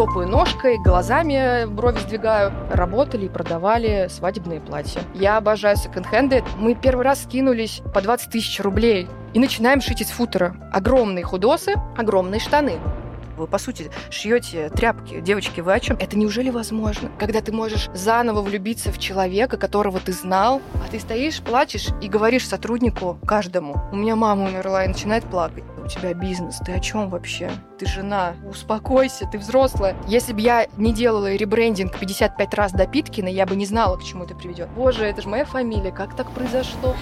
топаю ножкой, глазами брови сдвигаю. Работали и продавали свадебные платья. Я обожаю секонд-хенды. Мы первый раз скинулись по 20 тысяч рублей и начинаем шить из футера. Огромные худосы, огромные штаны. Вы, по сути, шьете тряпки. Девочки, вы о чем? Это неужели возможно? Когда ты можешь заново влюбиться в человека, которого ты знал, а ты стоишь, плачешь и говоришь сотруднику каждому, у меня мама умерла, и начинает плакать. У тебя бизнес, ты о чем вообще? Ты жена, успокойся, ты взрослая. Если бы я не делала ребрендинг 55 раз до Питкина, я бы не знала, к чему это приведет. Боже, это же моя фамилия, как так произошло?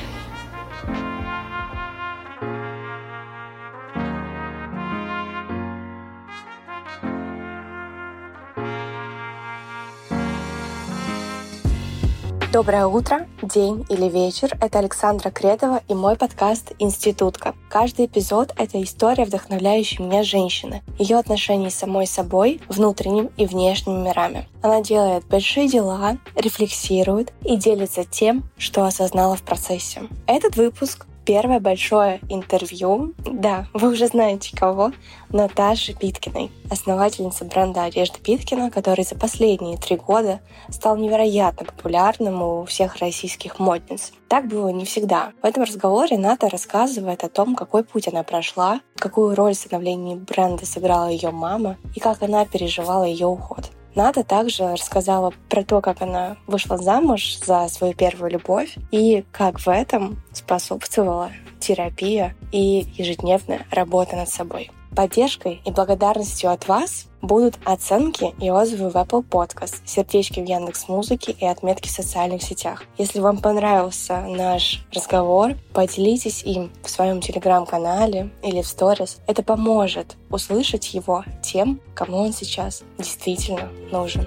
Доброе утро, день или вечер. Это Александра Кредова и мой подкаст «Институтка». Каждый эпизод — это история вдохновляющей меня женщины, ее отношений с самой собой, внутренним и внешним мирами. Она делает большие дела, рефлексирует и делится тем, что осознала в процессе. Этот выпуск первое большое интервью, да, вы уже знаете кого, Наташи Питкиной, основательница бренда одежды Питкина, который за последние три года стал невероятно популярным у всех российских модниц. Так было не всегда. В этом разговоре Ната рассказывает о том, какой путь она прошла, какую роль в становлении бренда сыграла ее мама и как она переживала ее уход. Ната также рассказала про то, как она вышла замуж за свою первую любовь и как в этом способствовала терапия и ежедневная работа над собой. Поддержкой и благодарностью от вас будут оценки и отзывы в Apple Podcast, сердечки в Яндекс Музыке и отметки в социальных сетях. Если вам понравился наш разговор, поделитесь им в своем телеграм-канале или в сторис. Это поможет услышать его тем, кому он сейчас действительно нужен.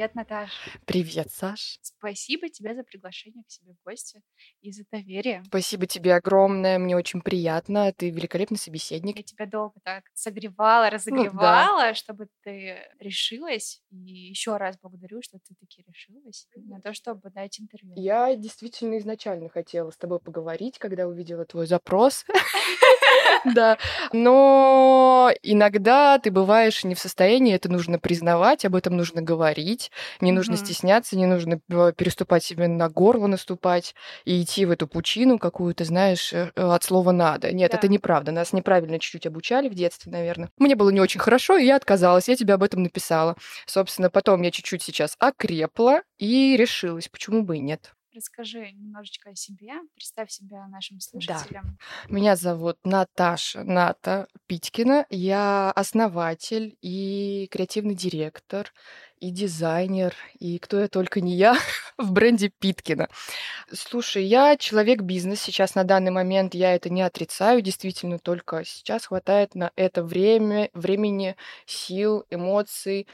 Привет, Наташа. Привет, Саш. Спасибо тебе за приглашение к себе в гости и за доверие. Спасибо тебе огромное, мне очень приятно. Ты великолепный собеседник. Я тебя долго так согревала, разогревала, ну, да. чтобы ты решилась. И еще раз благодарю, что ты таки решилась на то, чтобы дать интервью. Я действительно изначально хотела с тобой поговорить, когда увидела твой запрос. Да. Но иногда ты бываешь не в состоянии, это нужно признавать, об этом нужно говорить, не нужно стесняться, не нужно э, переступать себе на горло, наступать и идти в эту пучину какую-то, знаешь, э, от слова «надо». Нет, это неправда. Нас неправильно чуть-чуть обучали в детстве, наверное. Мне было не очень хорошо, и я отказалась, я тебе об этом написала. Собственно, потом я чуть-чуть сейчас окрепла и решилась, почему бы и нет. Расскажи немножечко о себе, представь себя нашим слушателям. Да. Меня зовут Наташа Ната Питькина. Я основатель и креативный директор и дизайнер, и кто я только не я в бренде Питкина. Слушай, я человек бизнес, сейчас на данный момент я это не отрицаю, действительно только сейчас хватает на это время, времени, сил, эмоций.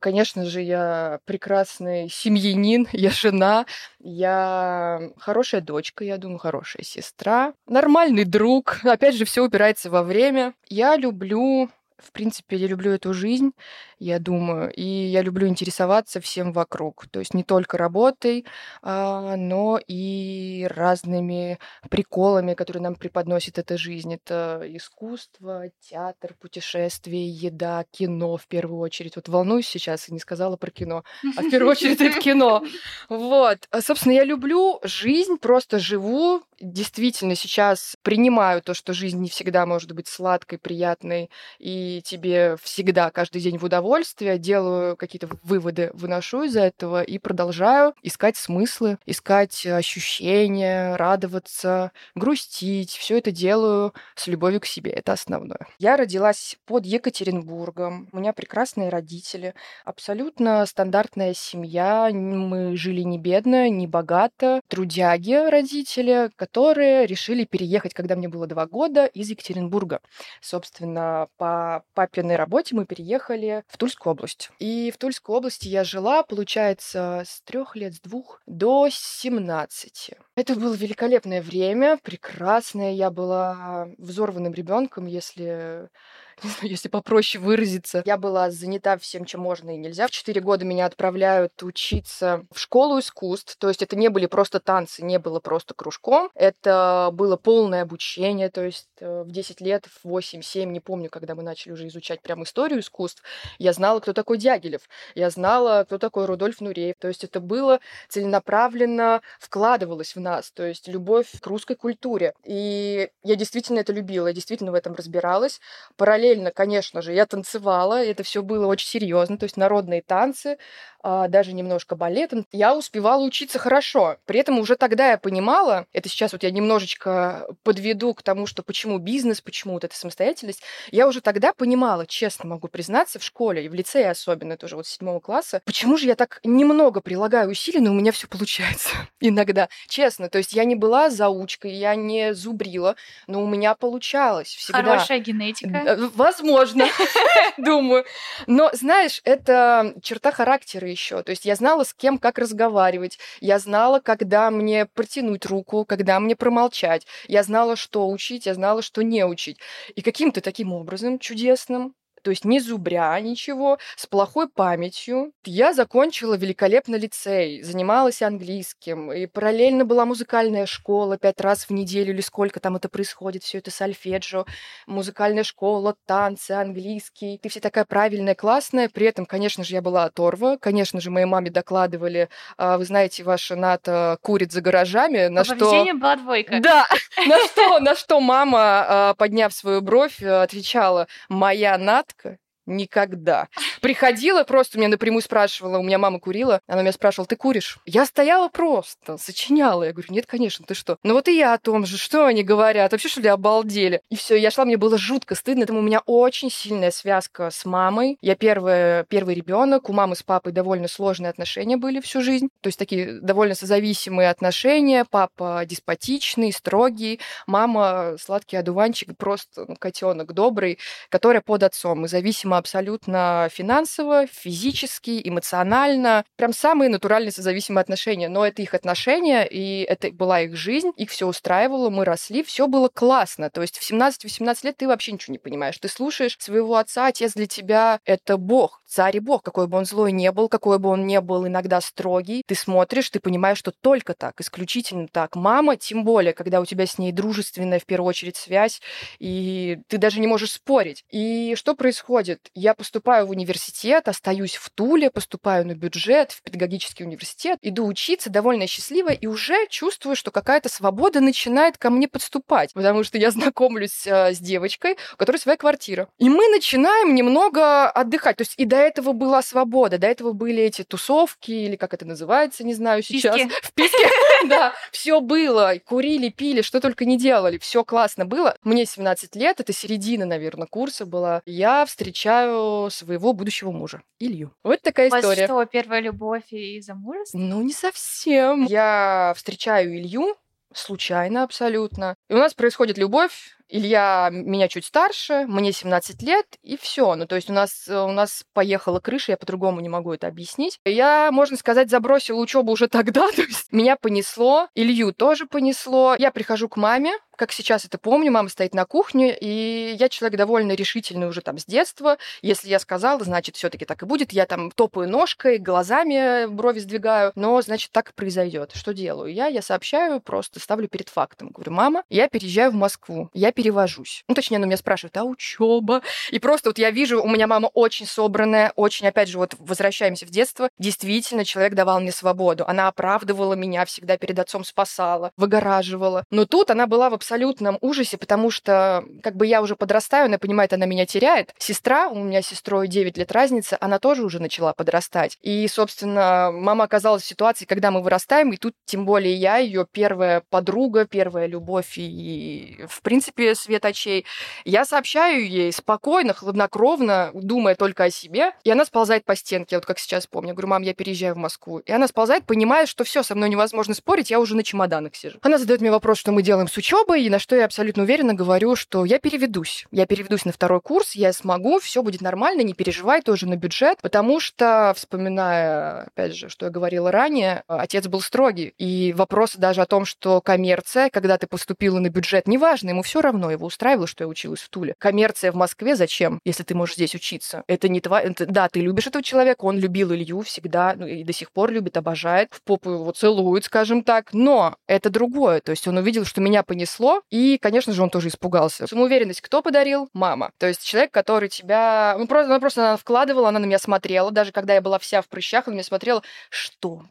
Конечно же, я прекрасный семьянин, я жена, я хорошая дочка, я думаю, хорошая сестра, нормальный друг. Опять же, все упирается во время. Я люблю в принципе, я люблю эту жизнь, я думаю, и я люблю интересоваться всем вокруг. То есть не только работой, а, но и разными приколами, которые нам преподносит эта жизнь. Это искусство, театр, путешествия, еда, кино в первую очередь. Вот волнуюсь сейчас и не сказала про кино, а в первую очередь это кино. Вот. А, собственно, я люблю жизнь, просто живу, действительно сейчас принимаю то, что жизнь не всегда может быть сладкой, приятной и тебе всегда каждый день в удовольствие, делаю какие-то выводы, выношу из этого и продолжаю искать смыслы, искать ощущения, радоваться, грустить. Все это делаю с любовью к себе. Это основное. Я родилась под Екатеринбургом. У меня прекрасные родители. Абсолютно стандартная семья. Мы жили не бедно, не богато. Трудяги родители, которые решили переехать, когда мне было два года, из Екатеринбурга. Собственно, по папиной работе мы переехали в Тульскую область. И в Тульской области я жила, получается, с трех лет, с двух до 17. Это было великолепное время, прекрасное. Я была взорванным ребенком, если не знаю, если попроще выразиться. Я была занята всем, чем можно и нельзя. В четыре года меня отправляют учиться в школу искусств. То есть это не были просто танцы, не было просто кружком. Это было полное обучение. То есть э, в 10 лет, в 8-7, не помню, когда мы начали уже изучать прям историю искусств, я знала, кто такой Дягилев. Я знала, кто такой Рудольф Нуреев. То есть это было целенаправленно вкладывалось в нас. То есть любовь к русской культуре. И я действительно это любила, я действительно в этом разбиралась. Параллельно, конечно же, я танцевала, это все было очень серьезно, то есть народные танцы, а, даже немножко балетом. Я успевала учиться хорошо. При этом уже тогда я понимала, это сейчас вот я немножечко подведу к тому, что почему бизнес, почему вот эта самостоятельность, я уже тогда понимала, честно могу признаться, в школе и в лицее особенно, тоже вот с седьмого класса, почему же я так немного прилагаю усилий, но у меня все получается иногда. Честно, то есть я не была заучкой, я не зубрила, но у меня получалось всегда. Хорошая генетика. Возможно, думаю. Но, знаешь, это черта характера еще. То есть я знала, с кем как разговаривать. Я знала, когда мне протянуть руку, когда мне промолчать. Я знала, что учить, я знала, что не учить. И каким-то таким образом чудесным то есть не зубря ничего, с плохой памятью. Я закончила великолепно лицей, занималась английским, и параллельно была музыкальная школа пять раз в неделю или сколько там это происходит, все это сальфеджио, музыкальная школа, танцы, английский. Ты вся такая правильная, классная. При этом, конечно же, я была оторва. Конечно же, моей маме докладывали, а, вы знаете, ваша Ната курит за гаражами, на По что... была двойка. Да, на что, на что мама, а, подняв свою бровь, отвечала, моя Ната Okay. Никогда. Приходила просто, меня напрямую спрашивала, у меня мама курила, она меня спрашивала, ты куришь? Я стояла просто, сочиняла. Я говорю, нет, конечно, ты что? Ну вот и я о том же, что они говорят, вообще что ли обалдели? И все, я шла, мне было жутко стыдно, там у меня очень сильная связка с мамой. Я первая, первый ребенок, у мамы с папой довольно сложные отношения были всю жизнь, то есть такие довольно созависимые отношения, папа деспотичный, строгий, мама сладкий одуванчик, просто ну, котенок добрый, которая под отцом, мы зависимы зависима абсолютно финансово, физически, эмоционально. Прям самые натуральные созависимые отношения. Но это их отношения, и это была их жизнь, их все устраивало, мы росли, все было классно. То есть в 17-18 лет ты вообще ничего не понимаешь. Ты слушаешь своего отца, отец для тебя — это бог, царь и бог, какой бы он злой не был, какой бы он не был иногда строгий. Ты смотришь, ты понимаешь, что только так, исключительно так. Мама, тем более, когда у тебя с ней дружественная, в первую очередь, связь, и ты даже не можешь спорить. И что происходит? Я поступаю в университет, остаюсь в Туле, поступаю на бюджет, в педагогический университет, иду учиться, довольно счастливая, и уже чувствую, что какая-то свобода начинает ко мне подступать, потому что я знакомлюсь э, с девочкой, у которой своя квартира. И мы начинаем немного отдыхать. То есть и до этого была свобода, до этого были эти тусовки, или как это называется, не знаю сейчас. Писки. В писке, да, все было. Курили, пили, что только не делали. Все классно было. Мне 17 лет, это середина, наверное, курса была. Я встречаю встречаю своего будущего мужа, Илью. Вот такая У вас история. что, первая любовь и замужество? Ну, не совсем. Я встречаю Илью случайно абсолютно. И у нас происходит любовь. Илья меня чуть старше, мне 17 лет, и все. Ну, то есть у нас, у нас поехала крыша, я по-другому не могу это объяснить. Я, можно сказать, забросила учебу уже тогда, то есть меня понесло, Илью тоже понесло. Я прихожу к маме, как сейчас это помню, мама стоит на кухне, и я человек довольно решительный уже там с детства. Если я сказала, значит, все таки так и будет. Я там топаю ножкой, глазами брови сдвигаю, но, значит, так и произойдет. Что делаю? Я, я сообщаю, просто ставлю перед фактом. Говорю, мама, я переезжаю в Москву, я перевожусь. Ну, точнее, она меня спрашивает, а учеба? И просто вот я вижу, у меня мама очень собранная, очень, опять же, вот возвращаемся в детство. Действительно, человек давал мне свободу. Она оправдывала меня, всегда перед отцом спасала, выгораживала. Но тут она была в абсолютном ужасе, потому что как бы я уже подрастаю, она понимает, она меня теряет. Сестра, у меня с сестрой 9 лет разница, она тоже уже начала подрастать. И, собственно, мама оказалась в ситуации, когда мы вырастаем, и тут тем более я, ее первая подруга, первая любовь и, в принципе, свет очей. Я сообщаю ей спокойно, хладнокровно, думая только о себе, и она сползает по стенке, вот как сейчас помню. Говорю, мам, я переезжаю в Москву. И она сползает, понимая, что все, со мной невозможно спорить, я уже на чемоданах сижу. Она задает мне вопрос, что мы делаем с учебой, и на что я абсолютно уверенно говорю, что я переведусь. Я переведусь на второй курс, я смогу, все будет нормально, не переживай тоже на бюджет, потому что, вспоминая, опять же, что я говорила ранее, отец был строгий, и вопросы даже о том, что коммерция, когда ты поступила на бюджет, неважно, ему все равно, его устраивало, что я училась в Туле. Коммерция в Москве зачем, если ты можешь здесь учиться? Это не твоя... Да, ты любишь этого человека, он любил Илью всегда, ну, и до сих пор любит, обожает, в попу его целует, скажем так, но это другое. То есть он увидел, что меня понесло, и, конечно же, он тоже испугался. Самоуверенность кто подарил? Мама. То есть человек, который тебя... Ну, просто, она просто она вкладывала, она на меня смотрела, даже когда я была вся в прыщах, она меня смотрела, что,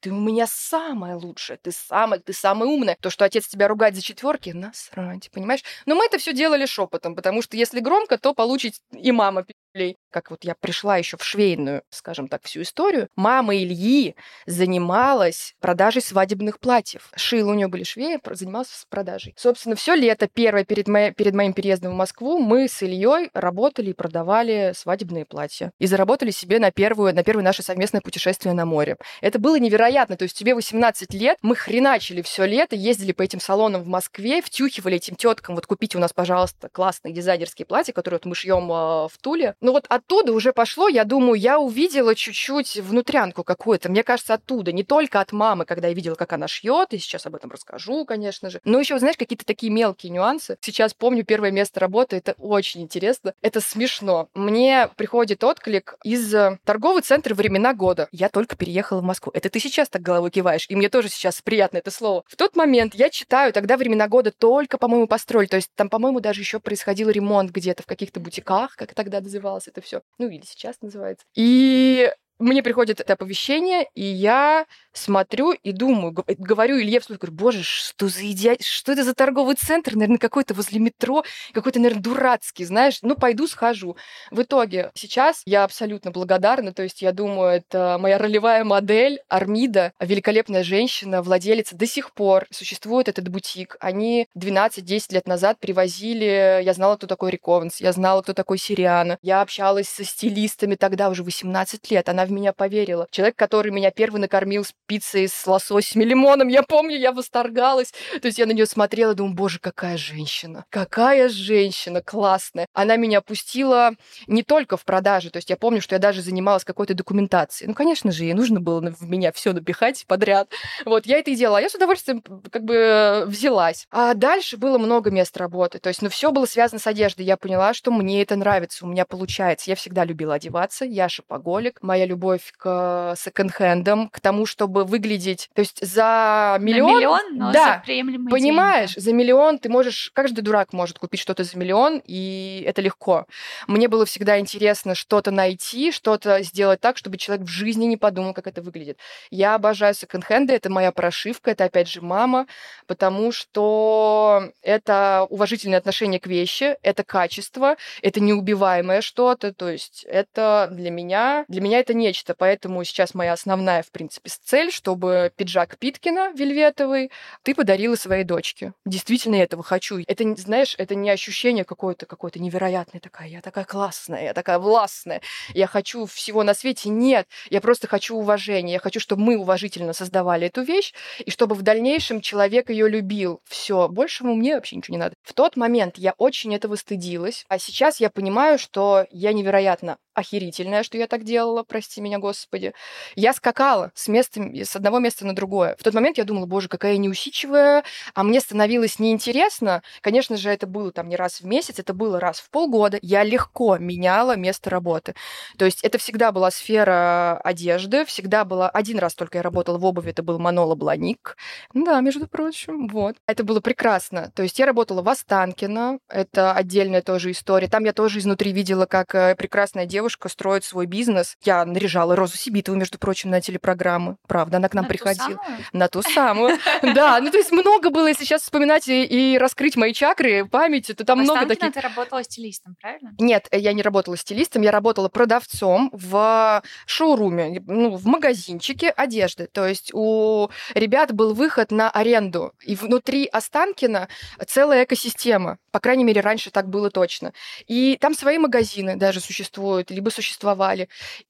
ты у меня самая лучшая, ты самая, ты самая умная. То, что отец тебя ругает за четверки, насрать, понимаешь? Но мы это все делали шепотом, потому что если громко, то получит и мама пи***лей. Как вот я пришла еще в швейную, скажем так, всю историю. Мама Ильи занималась продажей свадебных платьев. Шила у нее были швеи, занималась с продажей. Собственно, все лето первое перед, мо... перед моим переездом в Москву мы с Ильей работали и продавали свадебные платья. И заработали себе на, первую, на первое наше совместное путешествие на море. Это было невероятно. То есть тебе 18 лет, мы хреначили все лето, ездили по этим салонам в Москве, втюхивали этим теткам, вот купите у нас, пожалуйста, классные дизайнерские платья, которые вот мы шьем э, в Туле. Ну вот оттуда уже пошло, я думаю, я увидела чуть-чуть внутрянку какую-то. Мне кажется, оттуда, не только от мамы, когда я видела, как она шьет, и сейчас об этом расскажу, конечно же. Но еще, знаешь, какие-то такие мелкие нюансы. Сейчас помню первое место работы, это очень интересно, это смешно. Мне приходит отклик из э, торгового центра «Времена года». Я только переехала в Москву. Это ты сейчас так головой киваешь, и мне тоже сейчас приятно это слово. В тот момент я читаю, тогда времена года только, по-моему, построили, то есть там, по-моему, даже еще происходил ремонт где-то в каких-то бутиках, как тогда называлось это все, ну или сейчас называется. И мне приходит это оповещение, и я смотрю и думаю, говорю Илье вслух, говорю, боже, что за идея, что это за торговый центр, наверное, какой-то возле метро, какой-то, наверное, дурацкий, знаешь, ну, пойду схожу. В итоге сейчас я абсолютно благодарна, то есть я думаю, это моя ролевая модель, Армида, великолепная женщина, владелица, до сих пор существует этот бутик. Они 12-10 лет назад привозили, я знала, кто такой Рекованс, я знала, кто такой Сириана, я общалась со стилистами тогда уже 18 лет, она в меня поверила. Человек, который меня первый накормил с пиццей с лососем и лимоном, я помню, я восторгалась. То есть я на нее смотрела и думаю, боже, какая женщина, какая женщина классная. Она меня пустила не только в продаже, то есть я помню, что я даже занималась какой-то документацией. Ну, конечно же, ей нужно было в меня все напихать подряд. Вот, я это и делала. Я с удовольствием как бы взялась. А дальше было много мест работы. То есть, ну, все было связано с одеждой. Я поняла, что мне это нравится, у меня получается. Я всегда любила одеваться, я шопоголик. Моя любовь к секонд-хендам, к тому, чтобы выглядеть... То есть за миллион... На миллион, но да, за Понимаешь, деньги. за миллион ты можешь... Каждый дурак может купить что-то за миллион, и это легко. Мне было всегда интересно что-то найти, что-то сделать так, чтобы человек в жизни не подумал, как это выглядит. Я обожаю секонд-хенды, это моя прошивка, это опять же мама, потому что это уважительное отношение к вещи, это качество, это неубиваемое что-то, то есть это для меня, для меня это нечто, поэтому сейчас моя основная, в принципе, цель, чтобы пиджак Питкина вельветовый ты подарила своей дочке. Действительно этого хочу. Это, знаешь, это не ощущение какое-то, какое-то невероятное такая, я такая классная, я такая властная, я хочу всего на свете. Нет, я просто хочу уважения, я хочу, чтобы мы уважительно создавали эту вещь, и чтобы в дальнейшем человек ее любил. Все, большему мне вообще ничего не надо. В тот момент я очень этого стыдилась, а сейчас я понимаю, что я невероятно охерительная, что я так делала, прости меня, Господи. Я скакала с, места, с одного места на другое. В тот момент я думала, боже, какая я неусидчивая, а мне становилось неинтересно. Конечно же, это было там не раз в месяц, это было раз в полгода. Я легко меняла место работы. То есть это всегда была сфера одежды, всегда была... Один раз только я работала в обуви, это был Манола Бланик. Да, между прочим, вот. Это было прекрасно. То есть я работала в Останкино, это отдельная тоже история. Там я тоже изнутри видела, как э, прекрасная девушка строит свой бизнес. Я наряжала Розу Сибитову, между прочим, на телепрограммы. Правда, она к нам на приходила. Ту самую? На ту самую. Да, ну то есть много было, если сейчас вспоминать и раскрыть мои чакры, память, то там много таких... ты работала стилистом, правильно? Нет, я не работала стилистом, я работала продавцом в шоуруме, ну, в магазинчике одежды. То есть у ребят был выход на аренду. И внутри Останкина целая экосистема. По крайней мере, раньше так было точно. И там свои магазины даже существуют, либо существовали.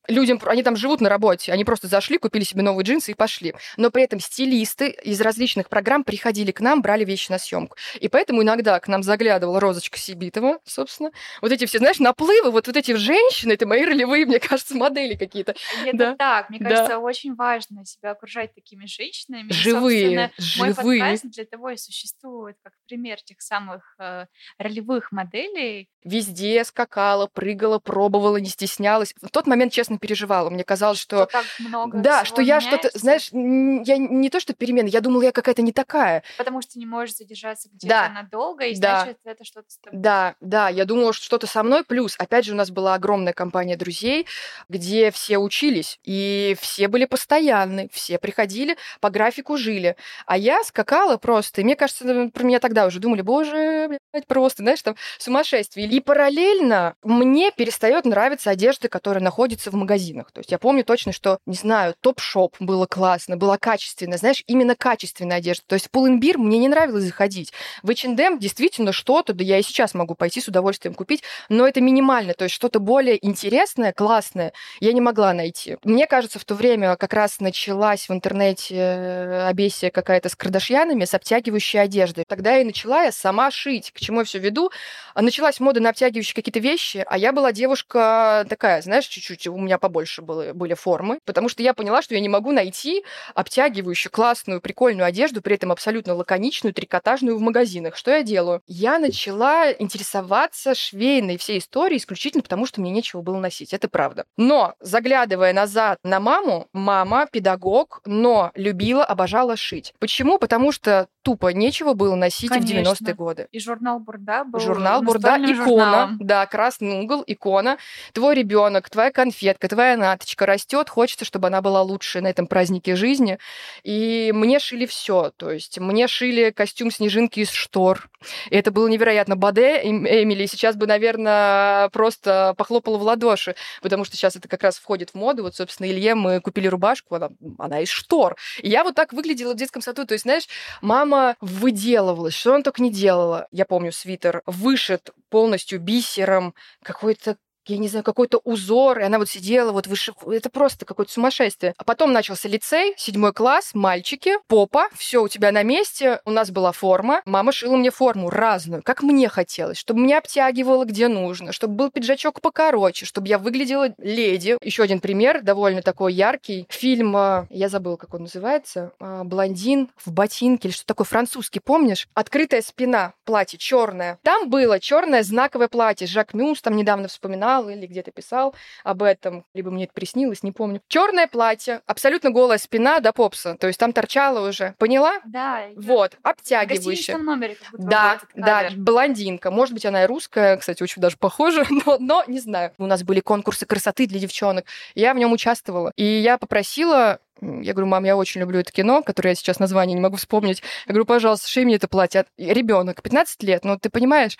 Людям они там живут на работе, они просто зашли, купили себе новые джинсы и пошли. Но при этом стилисты из различных программ приходили к нам, брали вещи на съемку. И поэтому иногда к нам заглядывала Розочка Сибитова, собственно. Вот эти все, знаешь, наплывы, вот, вот эти женщины, это мои ролевые, мне кажется, модели какие-то. Это да. так. Мне кажется, да. очень важно себя окружать такими женщинами. Живые, и, живые. Мой подкаст для того и существует, как пример тех самых э, ролевых моделей. Везде скакала, прыгала, пробовала, не стеснялась. В тот момент, честно, переживала. Мне казалось, что... что так много да, что я что-то, знаешь, я не то, что перемена, я думала, я какая-то не такая. Потому что не можешь задержаться где-то да. надолго, и да. значит, это что-то с тобой. Да, да, я думала, что что-то со мной. Плюс, опять же, у нас была огромная компания друзей, где все учились, и все были постоянны, все приходили, по графику жили. А я скакала просто, и мне кажется, про меня тогда уже думали, боже, блядь, просто, знаешь, там сумасшествие. И параллельно мне перестает нравиться одежда, которая находится в магазинах. То есть я помню точно, что, не знаю, топ-шоп было классно, было качественно, знаешь, именно качественная одежда. То есть в Pull&Bear мне не нравилось заходить. В H&M действительно что-то, да я и сейчас могу пойти с удовольствием купить, но это минимально, то есть что-то более интересное, классное я не могла найти. Мне кажется, в то время как раз началась в интернете э, обессия какая-то с кардашьянами, с обтягивающей одеждой. Тогда и начала я сама шить. К чему я все веду? Началась мода на обтягивающие какие-то вещи, а я была девушка такая, знаешь, чуть-чуть, у меня побольше было, были формы, потому что я поняла, что я не могу найти обтягивающую, классную, прикольную одежду, при этом абсолютно лаконичную, трикотажную в магазинах. Что я делаю? Я начала интересоваться швейной всей историей исключительно потому, что мне нечего было носить. Это правда. Но, заглядывая назад на маму, мама педагог, но любила, обожала шить. Почему? Потому что тупо нечего было носить Конечно. в 90-е годы. И журнал Бурда был Журнал Бурда, икона. Журналом. Да, красный угол, икона. Твой ребенок, твоя конфетка, твоя наточка растет, хочется, чтобы она была лучше на этом празднике жизни. И мне шили все. То есть мне шили костюм снежинки из штор. И это было невероятно. Баде Эмили сейчас бы, наверное, просто похлопала в ладоши, потому что сейчас это как раз входит в моду. Вот, собственно, Илье мы купили рубашку, она, она из штор. И я вот так выглядела в детском саду. То есть, знаешь, мама выделывалась, что она только не делала. Я помню, свитер вышит полностью бисером, какой-то я не знаю, какой-то узор, и она вот сидела, вот выше... Это просто какое-то сумасшествие. А потом начался лицей, седьмой класс, мальчики, попа, все у тебя на месте, у нас была форма. Мама шила мне форму разную, как мне хотелось, чтобы меня обтягивало где нужно, чтобы был пиджачок покороче, чтобы я выглядела леди. Еще один пример, довольно такой яркий. Фильм, а, я забыла, как он называется, а, «Блондин в ботинке» или что такое, французский, помнишь? Открытая спина, платье черное. Там было черное знаковое платье. Жак Мюс там недавно вспоминал, читал или где-то писал об этом, либо мне это приснилось, не помню. Черное платье, абсолютно голая спина до попса, то есть там торчала уже. Поняла? Да. Вот, обтягивающая. Номере Да, да, блондинка. Может быть, она и русская, кстати, очень даже похожа, но, но не знаю. У нас были конкурсы красоты для девчонок. Я в нем участвовала. И я попросила я говорю, мам, я очень люблю это кино, которое я сейчас название не могу вспомнить. Я говорю, пожалуйста, шей мне это платье. Ребенок, 15 лет, ну ты понимаешь,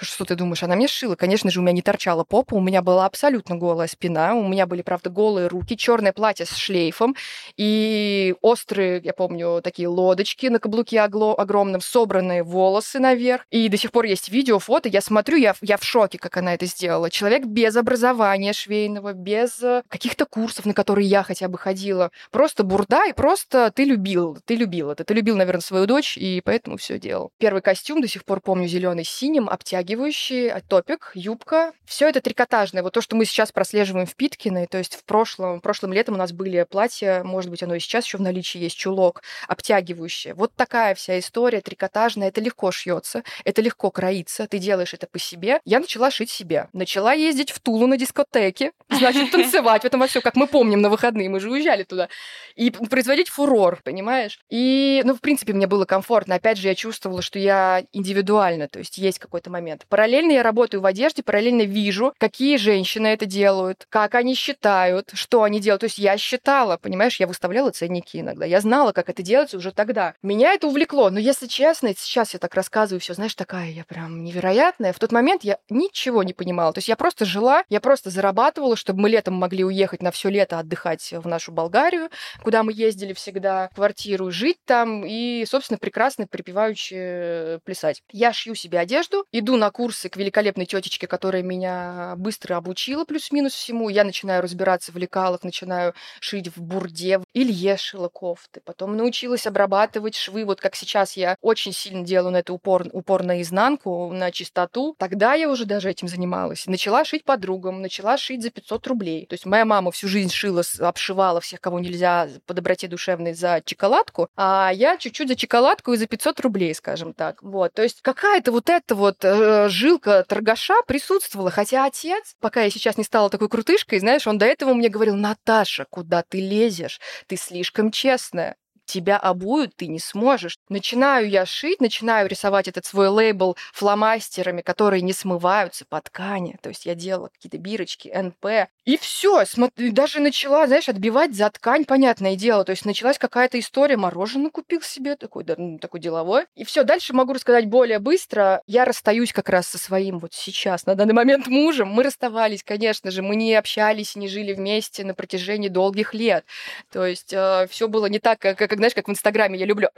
что ты думаешь? Она мне шила. Конечно же, у меня не торчала попа, у меня была абсолютно голая спина, у меня были, правда, голые руки, черное платье с шлейфом и острые, я помню, такие лодочки на каблуке огло- огромном, собранные волосы наверх. И до сих пор есть видео, фото. Я смотрю, я, я в шоке, как она это сделала. Человек без образования швейного, без э, каких-то курсов, на которые я хотя бы ходила. Просто бурда, и просто ты любил, ты любил это. Ты любил, наверное, свою дочь, и поэтому все делал. Первый костюм до сих пор помню зеленый с синим, обтягивающий обтягивающий, а, топик, юбка. Все это трикотажное. Вот то, что мы сейчас прослеживаем в Питкино, то есть в прошлом, прошлым летом у нас были платья, может быть, оно и сейчас еще в наличии есть, чулок, обтягивающее. Вот такая вся история трикотажная. Это легко шьется, это легко кроится, ты делаешь это по себе. Я начала шить себе. Начала ездить в Тулу на дискотеке, значит, танцевать в этом во все, как мы помним, на выходные, мы же уезжали туда. И производить фурор, понимаешь? И, ну, в принципе, мне было комфортно. Опять же, я чувствовала, что я индивидуально, то есть есть какой-то момент момент. Параллельно я работаю в одежде, параллельно вижу, какие женщины это делают, как они считают, что они делают. То есть я считала, понимаешь, я выставляла ценники иногда. Я знала, как это делается уже тогда. Меня это увлекло. Но если честно, сейчас я так рассказываю все, знаешь, такая я прям невероятная. В тот момент я ничего не понимала. То есть я просто жила, я просто зарабатывала, чтобы мы летом могли уехать на все лето отдыхать в нашу Болгарию, куда мы ездили всегда, квартиру, жить там и, собственно, прекрасно припеваючи плясать. Я шью себе одежду, иду на на курсы к великолепной тетечке, которая меня быстро обучила плюс-минус всему. Я начинаю разбираться в лекалах, начинаю шить в бурде. Илье шила кофты. Потом научилась обрабатывать швы. Вот как сейчас я очень сильно делаю на это упор, упор на изнанку, на чистоту. Тогда я уже даже этим занималась. Начала шить подругам, начала шить за 500 рублей. То есть моя мама всю жизнь шила, обшивала всех, кого нельзя по доброте душевной за чоколадку, а я чуть-чуть за чоколадку и за 500 рублей, скажем так. Вот. То есть какая-то вот эта вот э, жилка торгаша присутствовала. Хотя отец, пока я сейчас не стала такой крутышкой, знаешь, он до этого мне говорил, Наташа, куда ты лезешь? Ты слишком честная тебя обуют ты не сможешь. Начинаю я шить, начинаю рисовать этот свой лейбл фломастерами, которые не смываются по ткани. То есть я делала какие-то бирочки, НП. И все, даже начала, знаешь, отбивать за ткань, понятное дело. То есть началась какая-то история, мороженое купил себе, такой, да, такой деловой. И все, дальше могу рассказать более быстро. Я расстаюсь как раз со своим вот сейчас, на данный момент мужем. Мы расставались, конечно же, мы не общались, не жили вместе на протяжении долгих лет. То есть э, все было не так, как, как, знаешь, как в Инстаграме я люблю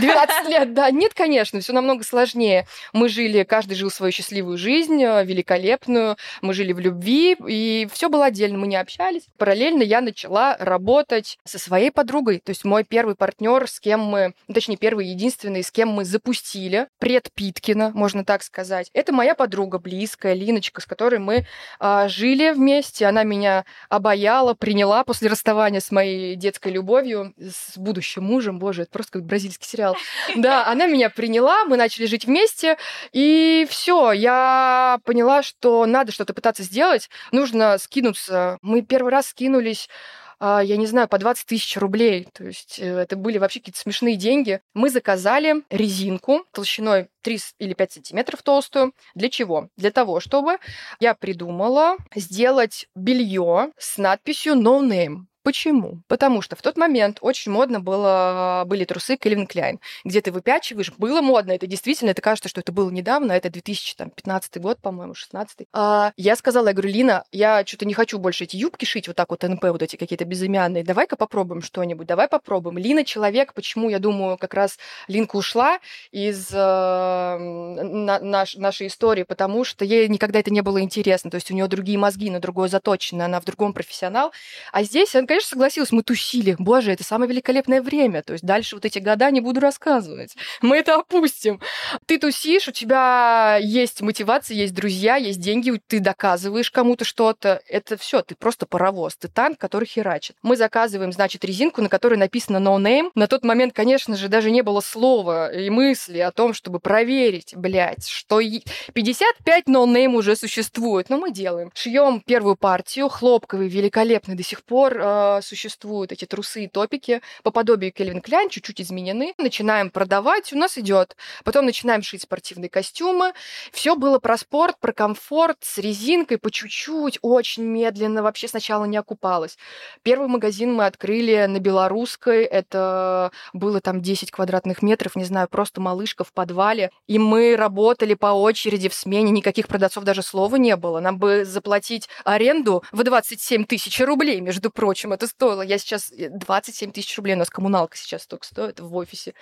12 лет. Да, нет, конечно, все намного сложнее. Мы жили, каждый жил свою счастливую жизнь, э, великолепную. Мы жили в любви, и все было отдельно, мы не общались. Параллельно я начала работать со своей подругой. То есть мой первый партнер, с кем мы, ну, точнее, первый единственный, с кем мы запустили пред Питкина, можно так сказать. Это моя подруга близкая, Линочка, с которой мы а, жили вместе. Она меня обаяла, приняла после расставания с моей детской любовью, с будущим мужем. Боже, это просто как бразильский сериал. Да, она меня приняла, мы начали жить вместе, и все, я поняла, что надо что-то пытаться сделать, нужно скинуться. Мы первый раз скинулись а, я не знаю, по 20 тысяч рублей. То есть э, это были вообще какие-то смешные деньги. Мы заказали резинку толщиной 3 или 5 сантиметров толстую. Для чего? Для того, чтобы я придумала сделать белье с надписью No Name. Почему? Потому что в тот момент очень модно было, были трусы Кельвин Кляйн, где ты выпячиваешь. Было модно, это действительно, это кажется, что это было недавно, это 2015 год, по-моему, 16 а, Я сказала, я говорю, Лина, я что-то не хочу больше эти юбки шить, вот так вот НП, вот эти какие-то безымянные. Давай-ка попробуем что-нибудь, давай попробуем. Лина человек, почему, я думаю, как раз Линка ушла из э, на, наш, нашей истории, потому что ей никогда это не было интересно. То есть у нее другие мозги, на другое заточены, она в другом профессионал. А здесь конечно, согласилась, мы тусили. Боже, это самое великолепное время. То есть дальше вот эти года не буду рассказывать. Мы это опустим. Ты тусишь, у тебя есть мотивация, есть друзья, есть деньги, ты доказываешь кому-то что-то. Это все, ты просто паровоз, ты танк, который херачит. Мы заказываем, значит, резинку, на которой написано no name. На тот момент, конечно же, даже не было слова и мысли о том, чтобы проверить, блядь, что 55 no name уже существует. Но мы делаем. Шьем первую партию, хлопковый, великолепный до сих пор, э, существуют эти трусы и топики по подобию Кельвин Кляйн, чуть-чуть изменены. Начинаем продавать, у нас идет. Потом начинаем шить спортивные костюмы. Все было про спорт, про комфорт, с резинкой по чуть-чуть, очень медленно. Вообще сначала не окупалось. Первый магазин мы открыли на Белорусской. Это было там 10 квадратных метров, не знаю, просто малышка в подвале. И мы работали по очереди в смене. Никаких продавцов даже слова не было. Нам бы заплатить аренду в 27 тысяч рублей, между прочим чем это стоило. Я сейчас 27 э, тысяч рублей, у нас коммуналка сейчас только стоит в офисе.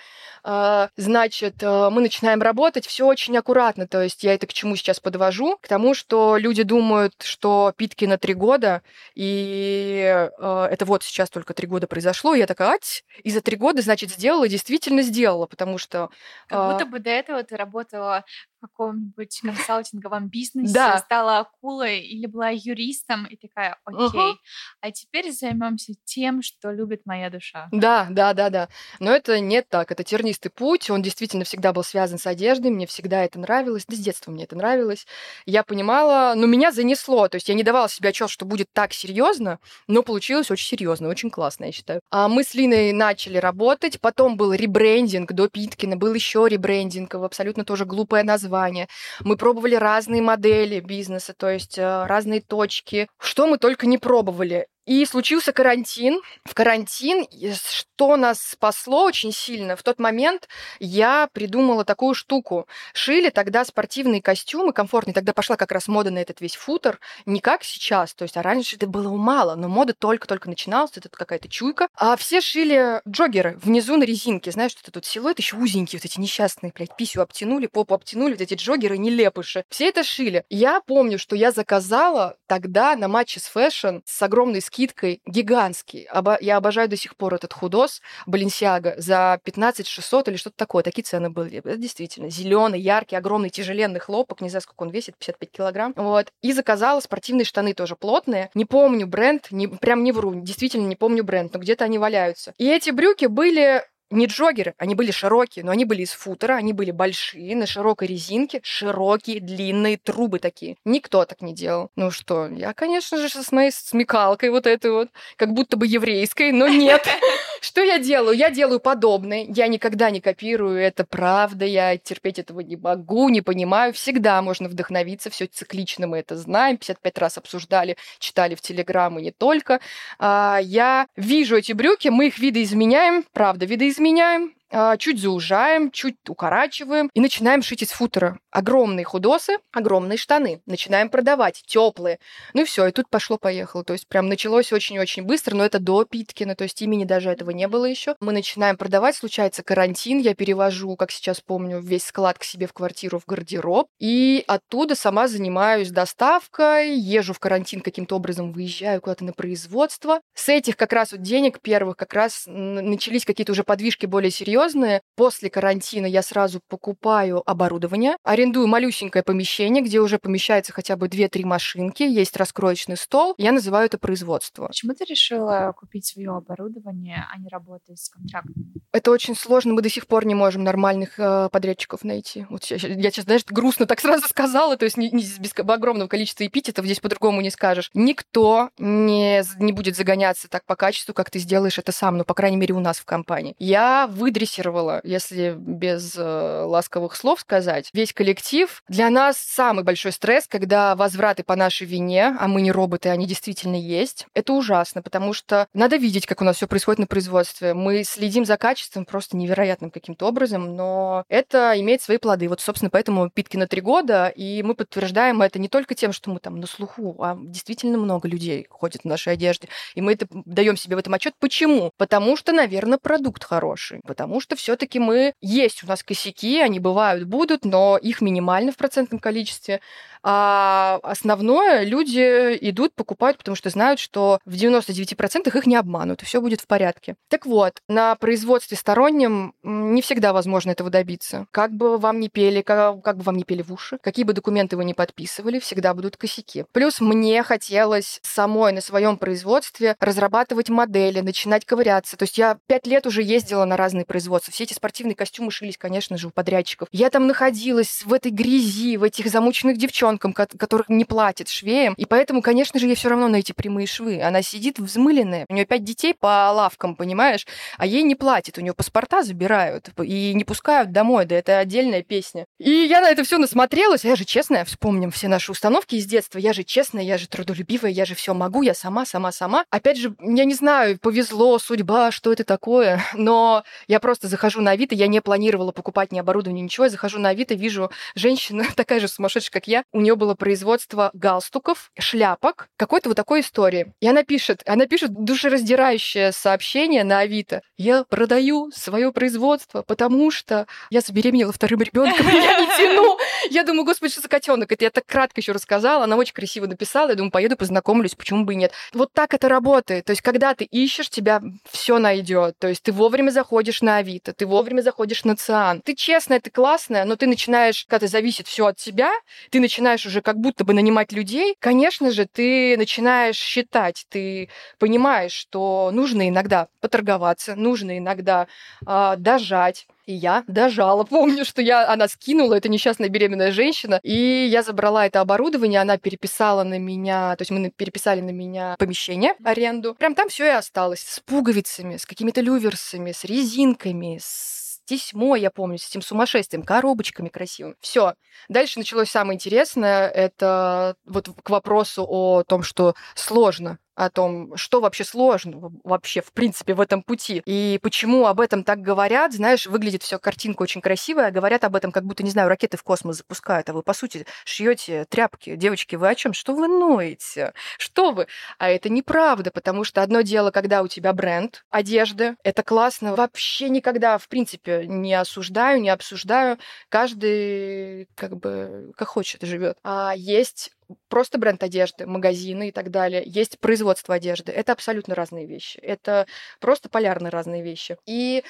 А, значит, э, мы начинаем работать, все очень аккуратно. То есть я это к чему сейчас подвожу? К тому, что люди думают, что питки на три года, и э, это вот сейчас только три года произошло. И я такая, ать, и за три года, значит, сделала, действительно сделала, потому что... Как будто бы до этого ты работала каком-нибудь консалтинговом бизнесе, да. стала акулой или была юристом и такая, окей, угу. а теперь займемся тем, что любит моя душа. Да, да, да, да. Но это не так, это тернистый путь, он действительно всегда был связан с одеждой, мне всегда это нравилось, да с детства мне это нравилось. Я понимала, но меня занесло, то есть я не давала себе отчет, что будет так серьезно, но получилось очень серьезно, очень классно, я считаю. А мы с Линой начали работать, потом был ребрендинг до Питкина, был еще ребрендинг, абсолютно тоже глупое название название. Мы пробовали разные модели бизнеса, то есть э, разные точки. Что мы только не пробовали. И случился карантин. В карантин, что нас спасло очень сильно, в тот момент я придумала такую штуку. Шили тогда спортивные костюмы комфортные. Тогда пошла как раз мода на этот весь футер. Не как сейчас, то есть а раньше это было мало, но мода только-только начиналась, это какая-то чуйка. А все шили джоггеры внизу на резинке. Знаешь, что это тут силуэт еще узенький, вот эти несчастные, блядь, писю обтянули, попу обтянули, вот эти джоггеры нелепыши. Все это шили. Я помню, что я заказала тогда на Matches Fashion с огромной скидкой, гигантский. Я обожаю до сих пор этот худос Баленсиага за 15 600 или что-то такое. Такие цены были. Это действительно зеленый, яркий, огромный, тяжеленный хлопок. Не знаю, сколько он весит, 55 килограмм. Вот. И заказала спортивные штаны тоже плотные. Не помню бренд, не, прям не вру, действительно не помню бренд, но где-то они валяются. И эти брюки были не джогеры, они были широкие, но они были из футера, они были большие, на широкой резинке, широкие, длинные трубы такие. Никто так не делал. Ну что, я, конечно же, со моей смекалкой вот этой вот, как будто бы еврейской, но нет. Что я делаю? Я делаю подобное. Я никогда не копирую, это правда, я терпеть этого не могу, не понимаю. Всегда можно вдохновиться, все циклично мы это знаем, 55 раз обсуждали, читали в Телеграм и не только. А, я вижу эти брюки, мы их видоизменяем, правда, видоизменяем изменяем, чуть заужаем, чуть укорачиваем и начинаем шить из футера. Огромные худосы, огромные штаны. Начинаем продавать, теплые. Ну и все, и тут пошло-поехало. То есть прям началось очень-очень быстро, но это до Питкина, то есть имени даже этого не было еще. Мы начинаем продавать, случается карантин, я перевожу, как сейчас помню, весь склад к себе в квартиру, в гардероб, и оттуда сама занимаюсь доставкой, езжу в карантин каким-то образом, выезжаю куда-то на производство. С этих как раз вот денег первых как раз начались какие-то уже подвижки более серьезные, серьезные. После карантина я сразу покупаю оборудование, арендую малюсенькое помещение, где уже помещается хотя бы 2-3 машинки, есть раскроечный стол. Я называю это производство. Почему ты решила купить свое оборудование, а не работать с контрактами? Это очень сложно. Мы до сих пор не можем нормальных э, подрядчиков найти. Вот я, я сейчас, знаешь, грустно так сразу сказала, то есть не, не без огромного количества эпитетов здесь по-другому не скажешь. Никто не, не будет загоняться так по качеству, как ты сделаешь это сам, ну, по крайней мере, у нас в компании. Я выдрессировала выдрессировала, если без э, ласковых слов сказать, весь коллектив. Для нас самый большой стресс, когда возвраты по нашей вине, а мы не роботы, они действительно есть. Это ужасно, потому что надо видеть, как у нас все происходит на производстве. Мы следим за качеством просто невероятным каким-то образом, но это имеет свои плоды. Вот, собственно, поэтому питки на три года, и мы подтверждаем это не только тем, что мы там на слуху, а действительно много людей ходит в нашей одежде. И мы это даем себе в этом отчет. Почему? Потому что, наверное, продукт хороший. Потому что все-таки мы есть у нас косяки, они бывают, будут, но их минимально в процентном количестве. А основное люди идут, покупают, потому что знают, что в 99% их не обманут, и все будет в порядке. Так вот, на производстве стороннем не всегда возможно этого добиться. Как бы вам не пели, как, как бы вам не пели в уши, какие бы документы вы не подписывали, всегда будут косяки. Плюс мне хотелось самой на своем производстве разрабатывать модели, начинать ковыряться. То есть я пять лет уже ездила на разные производства. Все эти спортивные костюмы шились, конечно же, у подрядчиков. Я там находилась в этой грязи, в этих замученных девчонках, девчонкам, которых не платят швеям. И поэтому, конечно же, ей все равно на эти прямые швы. Она сидит взмыленная. У нее пять детей по лавкам, понимаешь? А ей не платят. У нее паспорта забирают и не пускают домой. Да это отдельная песня. И я на это все насмотрелась. Я же честная, вспомним все наши установки из детства. Я же честная, я же трудолюбивая, я же все могу, я сама, сама, сама. Опять же, я не знаю, повезло, судьба, что это такое, но я просто захожу на Авито, я не планировала покупать ни оборудование, ничего. Я захожу на Авито, вижу женщину, такая же сумасшедшая, как я, у нее было производство галстуков, шляпок, какой-то вот такой истории. И она пишет, она пишет душераздирающее сообщение на Авито. Я продаю свое производство, потому что я забеременела вторым ребенком, я не тяну. Я думаю, господи, что за котенок? Это я так кратко еще рассказала, она очень красиво написала, я думаю, поеду познакомлюсь, почему бы и нет. Вот так это работает. То есть, когда ты ищешь, тебя все найдет. То есть, ты вовремя заходишь на Авито, ты вовремя заходишь на Циан. Ты честная, ты классная, но ты начинаешь, когда зависит все от тебя, ты начинаешь начинаешь уже как будто бы нанимать людей, конечно же, ты начинаешь считать, ты понимаешь, что нужно иногда поторговаться, нужно иногда э, дожать. И я дожала. Помню, что я, она скинула, это несчастная беременная женщина, и я забрала это оборудование, она переписала на меня, то есть мы переписали на меня помещение, аренду. Прям там все и осталось. С пуговицами, с какими-то люверсами, с резинками, с тесьмо, я помню, с этим сумасшествием, коробочками красивыми. Все. Дальше началось самое интересное. Это вот к вопросу о том, что сложно о том, что вообще сложно вообще, в принципе, в этом пути. И почему об этом так говорят, знаешь, выглядит все картинка очень красивая, а говорят об этом, как будто, не знаю, ракеты в космос запускают, а вы, по сути, шьете тряпки. Девочки, вы о чем? Что вы ноете? Что вы? А это неправда, потому что одно дело, когда у тебя бренд одежды, это классно. Вообще никогда, в принципе, не осуждаю, не обсуждаю. Каждый как бы как хочет живет. А есть просто бренд одежды, магазины и так далее. Есть производство одежды. Это абсолютно разные вещи. Это просто полярно разные вещи. И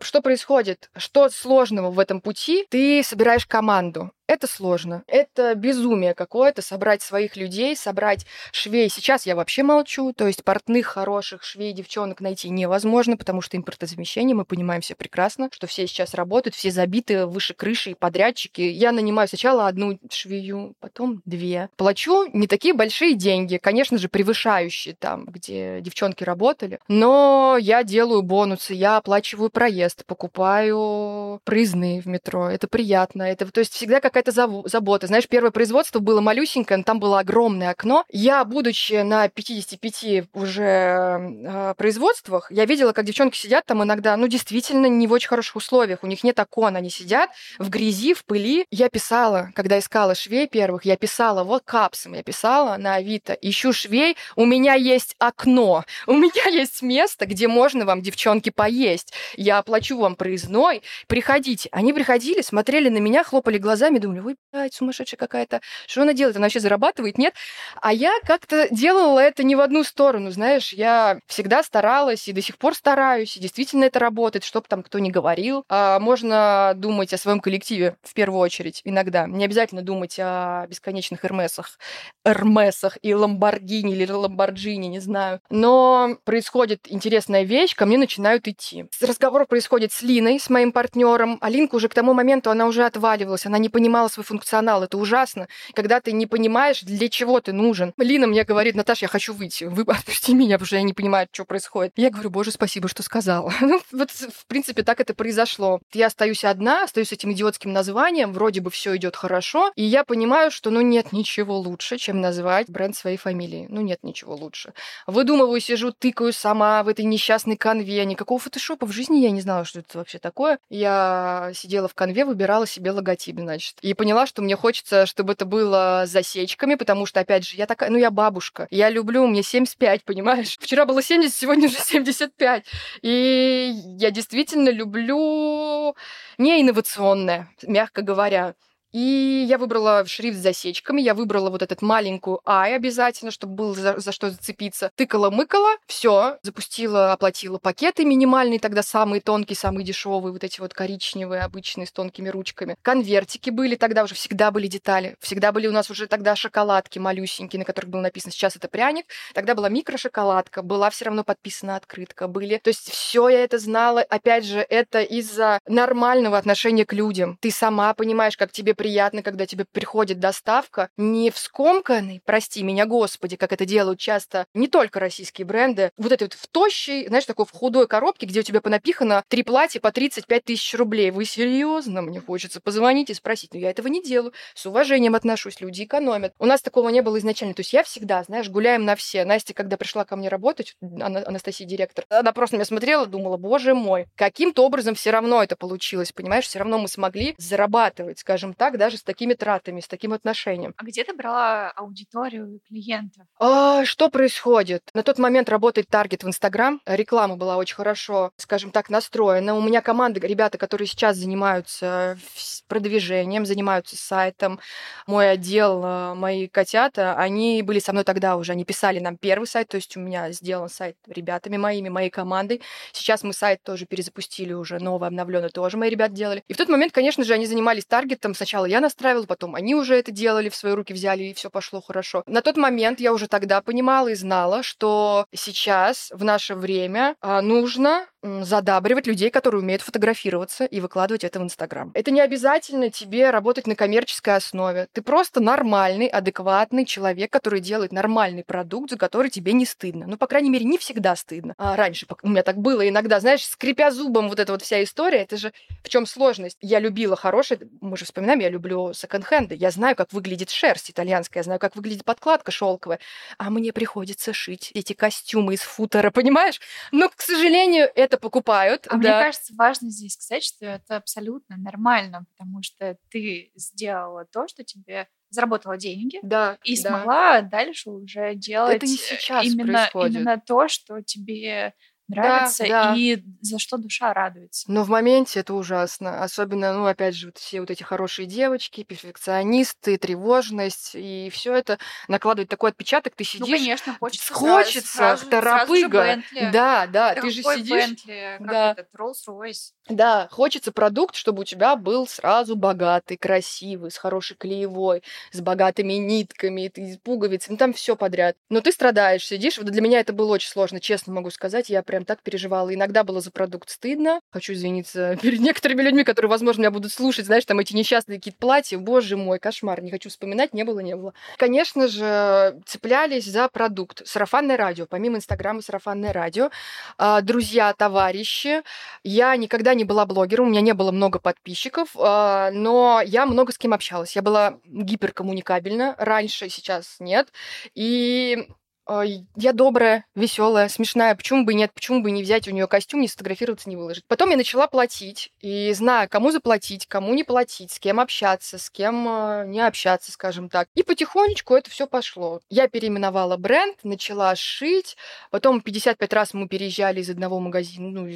что происходит? Что сложного в этом пути? Ты собираешь команду. Это сложно. Это безумие какое-то собрать своих людей, собрать швей. Сейчас я вообще молчу. То есть портных хороших швей, девчонок найти невозможно, потому что импортозамещение, мы понимаем все прекрасно, что все сейчас работают, все забиты выше крыши и подрядчики. Я нанимаю сначала одну швею, потом две. Плачу не такие большие деньги, конечно же, превышающие там, где девчонки работали, но я делаю бонусы, я оплачиваю проезд, покупаю проездные в метро. Это приятно. Это, то есть всегда как какая-то забота. Знаешь, первое производство было малюсенькое, но там было огромное окно. Я, будучи на 55 уже э, производствах, я видела, как девчонки сидят там иногда, ну, действительно, не в очень хороших условиях. У них нет окон, они сидят в грязи, в пыли. Я писала, когда искала швей первых, я писала вот капсом, я писала на Авито, ищу швей, у меня есть окно, у меня есть место, где можно вам, девчонки, поесть. Я оплачу вам проездной, приходите. Они приходили, смотрели на меня, хлопали глазами, думали, ой, блядь, сумасшедшая какая-то, что она делает, она вообще зарабатывает, нет? А я как-то делала это не в одну сторону, знаешь, я всегда старалась и до сих пор стараюсь, и действительно это работает, чтобы там кто ни говорил. А можно думать о своем коллективе в первую очередь иногда. Не обязательно думать о бесконечных Эрмесах, Эрмесах и Ламборгини или Ламборджини, не знаю. Но происходит интересная вещь, ко мне начинают идти. Разговор происходит с Линой, с моим партнером. Алинка уже к тому моменту, она уже отваливалась, она не понимала, понимала свой функционал. Это ужасно, когда ты не понимаешь, для чего ты нужен. Лина мне говорит, Наташа, я хочу выйти. Вы отпусти меня, потому что я не понимаю, что происходит. Я говорю, боже, спасибо, что сказала. Ну, вот, в принципе, так это произошло. Я остаюсь одна, остаюсь этим идиотским названием, вроде бы все идет хорошо, и я понимаю, что ну нет ничего лучше, чем назвать бренд своей фамилии. Ну нет ничего лучше. Выдумываю, сижу, тыкаю сама в этой несчастной конве. Никакого фотошопа в жизни я не знала, что это вообще такое. Я сидела в конве, выбирала себе логотип, значит и поняла, что мне хочется, чтобы это было засечками, потому что, опять же, я такая, ну, я бабушка, я люблю, мне 75, понимаешь? Вчера было 70, сегодня уже 75. И я действительно люблю не инновационное, мягко говоря. И я выбрала шрифт с засечками, я выбрала вот этот маленькую ай обязательно, чтобы было за, за что зацепиться. Тыкала-мыкала, все, запустила, оплатила пакеты минимальные, тогда самые тонкие, самые дешевые, вот эти вот коричневые, обычные, с тонкими ручками. Конвертики были тогда уже, всегда были детали. Всегда были у нас уже тогда шоколадки малюсенькие, на которых было написано, сейчас это пряник. Тогда была микрошоколадка, была все равно подписана открытка, были. То есть все я это знала. Опять же, это из-за нормального отношения к людям. Ты сама понимаешь, как тебе приятно, когда тебе приходит доставка не в скомканной, прости меня, господи, как это делают часто не только российские бренды, вот этой вот в тощей, знаешь, такой в худой коробке, где у тебя понапихано три платья по 35 тысяч рублей. Вы серьезно? Мне хочется позвонить и спросить. Но я этого не делаю. С уважением отношусь, люди экономят. У нас такого не было изначально. То есть я всегда, знаешь, гуляем на все. Настя, когда пришла ко мне работать, Анастасия директор, она просто меня смотрела, думала, боже мой, каким-то образом все равно это получилось, понимаешь? Все равно мы смогли зарабатывать, скажем так, даже с такими тратами, с таким отношением. А где ты брала аудиторию клиентов? А, что происходит? На тот момент работает таргет в Инстаграм. Реклама была очень хорошо, скажем так, настроена. У меня команда, ребята, которые сейчас занимаются продвижением, занимаются сайтом. Мой отдел, а, мои котята, они были со мной тогда уже. Они писали нам первый сайт, то есть у меня сделан сайт ребятами моими, моей командой. Сейчас мы сайт тоже перезапустили уже, новый, обновленный тоже мои ребята делали. И в тот момент, конечно же, они занимались таргетом. Сначала я настраивала, потом они уже это делали, в свои руки взяли, и все пошло хорошо. На тот момент я уже тогда понимала и знала, что сейчас, в наше время, а, нужно задабривать людей, которые умеют фотографироваться и выкладывать это в Инстаграм. Это не обязательно тебе работать на коммерческой основе. Ты просто нормальный, адекватный человек, который делает нормальный продукт, за который тебе не стыдно. Ну, по крайней мере, не всегда стыдно. А раньше у меня так было иногда, знаешь, скрипя зубом вот эта вот вся история, это же в чем сложность? Я любила хорошее, мы же вспоминаем, я люблю секонд-хенды, я знаю, как выглядит шерсть итальянская, я знаю, как выглядит подкладка шелковая, а мне приходится шить эти костюмы из футера, понимаешь? Но, к сожалению, это покупают. А да. мне кажется, важно здесь сказать, что это абсолютно нормально, потому что ты сделала то, что тебе заработала деньги да, и да. смогла дальше уже делать это не сейчас именно, происходит. именно то, что тебе нравится да, да. и за что душа радуется. Но в моменте это ужасно. Особенно, ну, опять же, вот все вот эти хорошие девочки, перфекционисты, тревожность, и все это накладывает такой отпечаток, ты Ну, сидишь, конечно, хочется хочется, сразу, торопыга. сразу. Да, да, Да ты же сидишь, Bentley, как да. этот, Rolls-Royce. да, хочется продукт, чтобы у тебя был сразу богатый, красивый, с хорошей клеевой, с богатыми нитками, с пуговицами, ну, там все подряд. Но ты страдаешь, сидишь. Вот для меня это было очень сложно, честно могу сказать. Я прям так переживала. Иногда было за продукт стыдно. Хочу извиниться перед некоторыми людьми, которые, возможно, меня будут слушать, знаешь, там эти несчастные какие-то платья. Боже мой, кошмар. Не хочу вспоминать, не было, не было. Конечно же, цеплялись за продукт. Сарафанное радио. Помимо Инстаграма, сарафанное радио. А, Друзья, товарищи. Я никогда не была блогером, у меня не было много подписчиков, а, но я много с кем общалась. Я была гиперкоммуникабельна раньше, сейчас нет. И я добрая, веселая, смешная. Почему бы и нет? Почему бы не взять у нее костюм, не сфотографироваться, не выложить? Потом я начала платить. И знаю, кому заплатить, кому не платить, с кем общаться, с кем а, не общаться, скажем так. И потихонечку это все пошло. Я переименовала бренд, начала шить. Потом 55 раз мы переезжали из одного магазина, ну,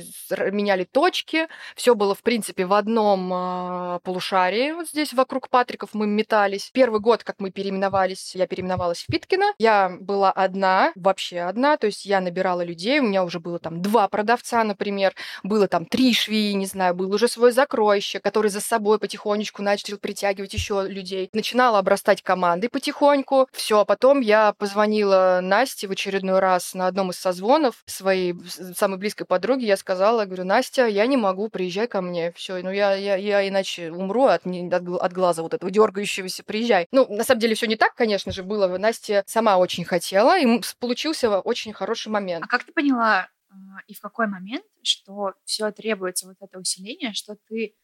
меняли точки. Все было, в принципе, в одном а, полушарии. Вот здесь вокруг Патриков мы метались. Первый год, как мы переименовались, я переименовалась в Питкино. Я была одна, вообще одна. То есть я набирала людей. У меня уже было там два продавца, например. Было там три швеи, не знаю. Был уже свой закройщик, который за собой потихонечку начал притягивать еще людей. Начинала обрастать командой потихоньку. Все, а потом я позвонила Насте в очередной раз на одном из созвонов своей самой близкой подруги. Я сказала, говорю, Настя, я не могу, приезжай ко мне. Все, ну я, я, я иначе умру от, от, от глаза вот этого дергающегося. Приезжай. Ну, на самом деле все не так, конечно же, было. Настя сама очень хотела, и получился очень хороший момент. А как ты поняла а, и в какой момент, что все требуется вот это усиление, что ты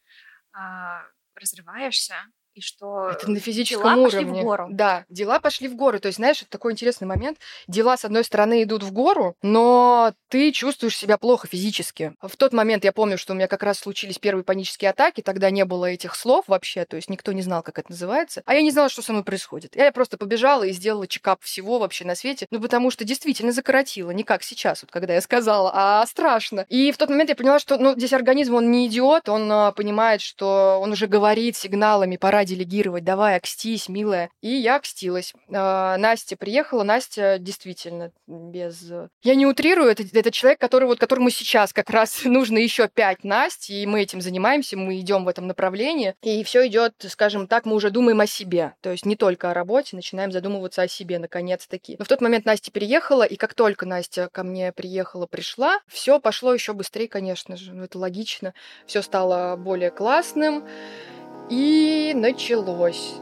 а, разрываешься и что Это на физическом дела пошли уровне. в гору? Да, дела пошли в гору. То есть, знаешь, это такой интересный момент. Дела, с одной стороны, идут в гору, но ты чувствуешь себя плохо физически. В тот момент я помню, что у меня как раз случились первые панические атаки, тогда не было этих слов вообще, то есть никто не знал, как это называется. А я не знала, что со мной происходит. Я просто побежала и сделала чекап всего вообще на свете, ну потому что действительно закоротило, не как сейчас, вот когда я сказала, а страшно. И в тот момент я поняла, что ну, здесь организм, он не идиот, он а, понимает, что он уже говорит сигналами, пора делегировать, давай, окстись, милая. И я окстилась. А, Настя приехала, Настя действительно без... Я не утрирую, это, это человек, который, вот, которому сейчас как раз нужно еще пять Насть, и мы этим занимаемся, мы идем в этом направлении, и все идет, скажем так, мы уже думаем о себе, то есть не только о работе, начинаем задумываться о себе, наконец-таки. Но в тот момент Настя переехала, и как только Настя ко мне приехала, пришла, все пошло еще быстрее, конечно же, ну это логично, все стало более классным, и началось.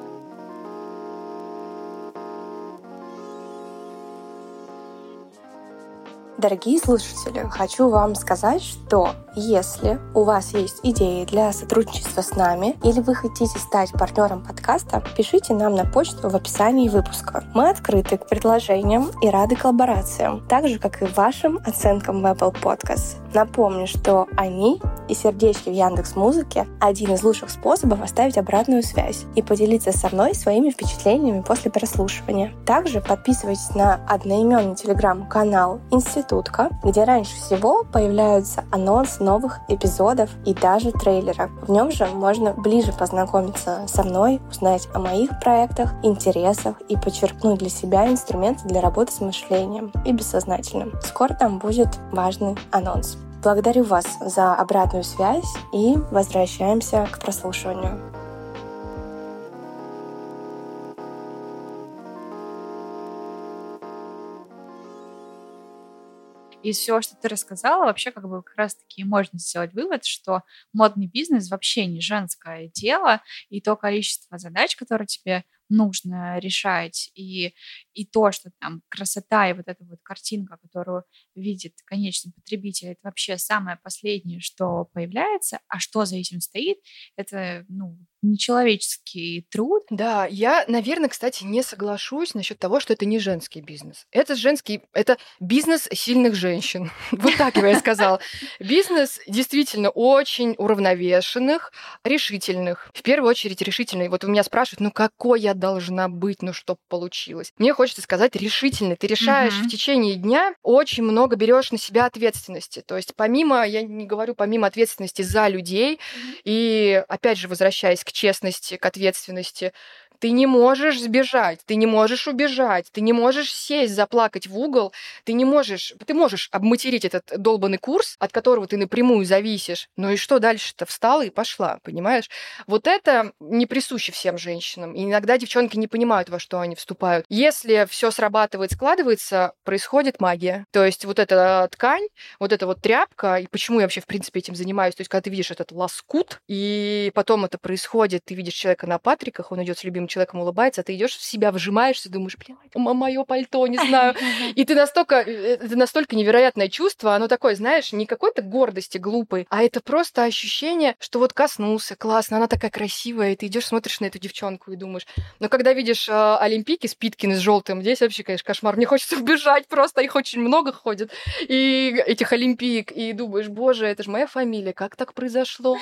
Дорогие слушатели, хочу вам сказать, что если у вас есть идеи для сотрудничества с нами или вы хотите стать партнером подкаста, пишите нам на почту в описании выпуска. Мы открыты к предложениям и рады коллаборациям, так же, как и вашим оценкам в Apple Podcast. Напомню, что они и сердечки в Яндекс Музыке один из лучших способов оставить обратную связь и поделиться со мной своими впечатлениями после прослушивания. Также подписывайтесь на одноименный телеграм-канал Институтка, где раньше всего появляются анонсы новых эпизодов и даже трейлеров. В нем же можно ближе познакомиться со мной, узнать о моих проектах, интересах и подчеркнуть для себя инструменты для работы с мышлением и бессознательным. Скоро там будет важный анонс. Благодарю вас за обратную связь и возвращаемся к прослушиванию. из всего, что ты рассказала, вообще как бы как раз-таки можно сделать вывод, что модный бизнес вообще не женское дело, и то количество задач, которые тебе нужно решать, и, и то, что там красота и вот эта вот картинка, которую видит конечный потребитель, это вообще самое последнее, что появляется, а что за этим стоит, это, ну, нечеловеческий труд. Да, я, наверное, кстати, не соглашусь насчет того, что это не женский бизнес. Это женский, это бизнес сильных женщин. Вот так я сказала. Бизнес действительно очень уравновешенных, решительных. В первую очередь решительный. Вот у меня спрашивают, ну какой я должна быть, ну чтобы получилось. Мне хочется сказать решительный. Ты решаешь в течение дня очень много берешь на себя ответственности. То есть помимо, я не говорю помимо ответственности за людей, и опять же возвращаясь к честности, к ответственности. Ты не можешь сбежать, ты не можешь убежать, ты не можешь сесть, заплакать в угол, ты не можешь, ты можешь обматерить этот долбанный курс, от которого ты напрямую зависишь. Ну и что дальше-то? Встала и пошла, понимаешь? Вот это не присуще всем женщинам. И иногда девчонки не понимают, во что они вступают. Если все срабатывает, складывается, происходит магия. То есть вот эта ткань, вот эта вот тряпка, и почему я вообще, в принципе, этим занимаюсь, то есть когда ты видишь этот лоскут, и потом это происходит, ты видишь человека на патриках, он идет с любимым человеком улыбается, а ты идешь в себя, вжимаешься, думаешь, блин, мое пальто, не знаю. И ты настолько, э, это настолько невероятное чувство, оно такое, знаешь, не какой-то гордости глупой, а это просто ощущение, что вот коснулся, классно, она такая красивая, и ты идешь, смотришь на эту девчонку и думаешь. Но когда видишь э, Олимпийки, Спиткины с желтым, здесь вообще, конечно, кошмар. Мне хочется убежать просто, их очень много ходит, и этих Олимпиек, и думаешь, боже, это же моя фамилия, как так произошло?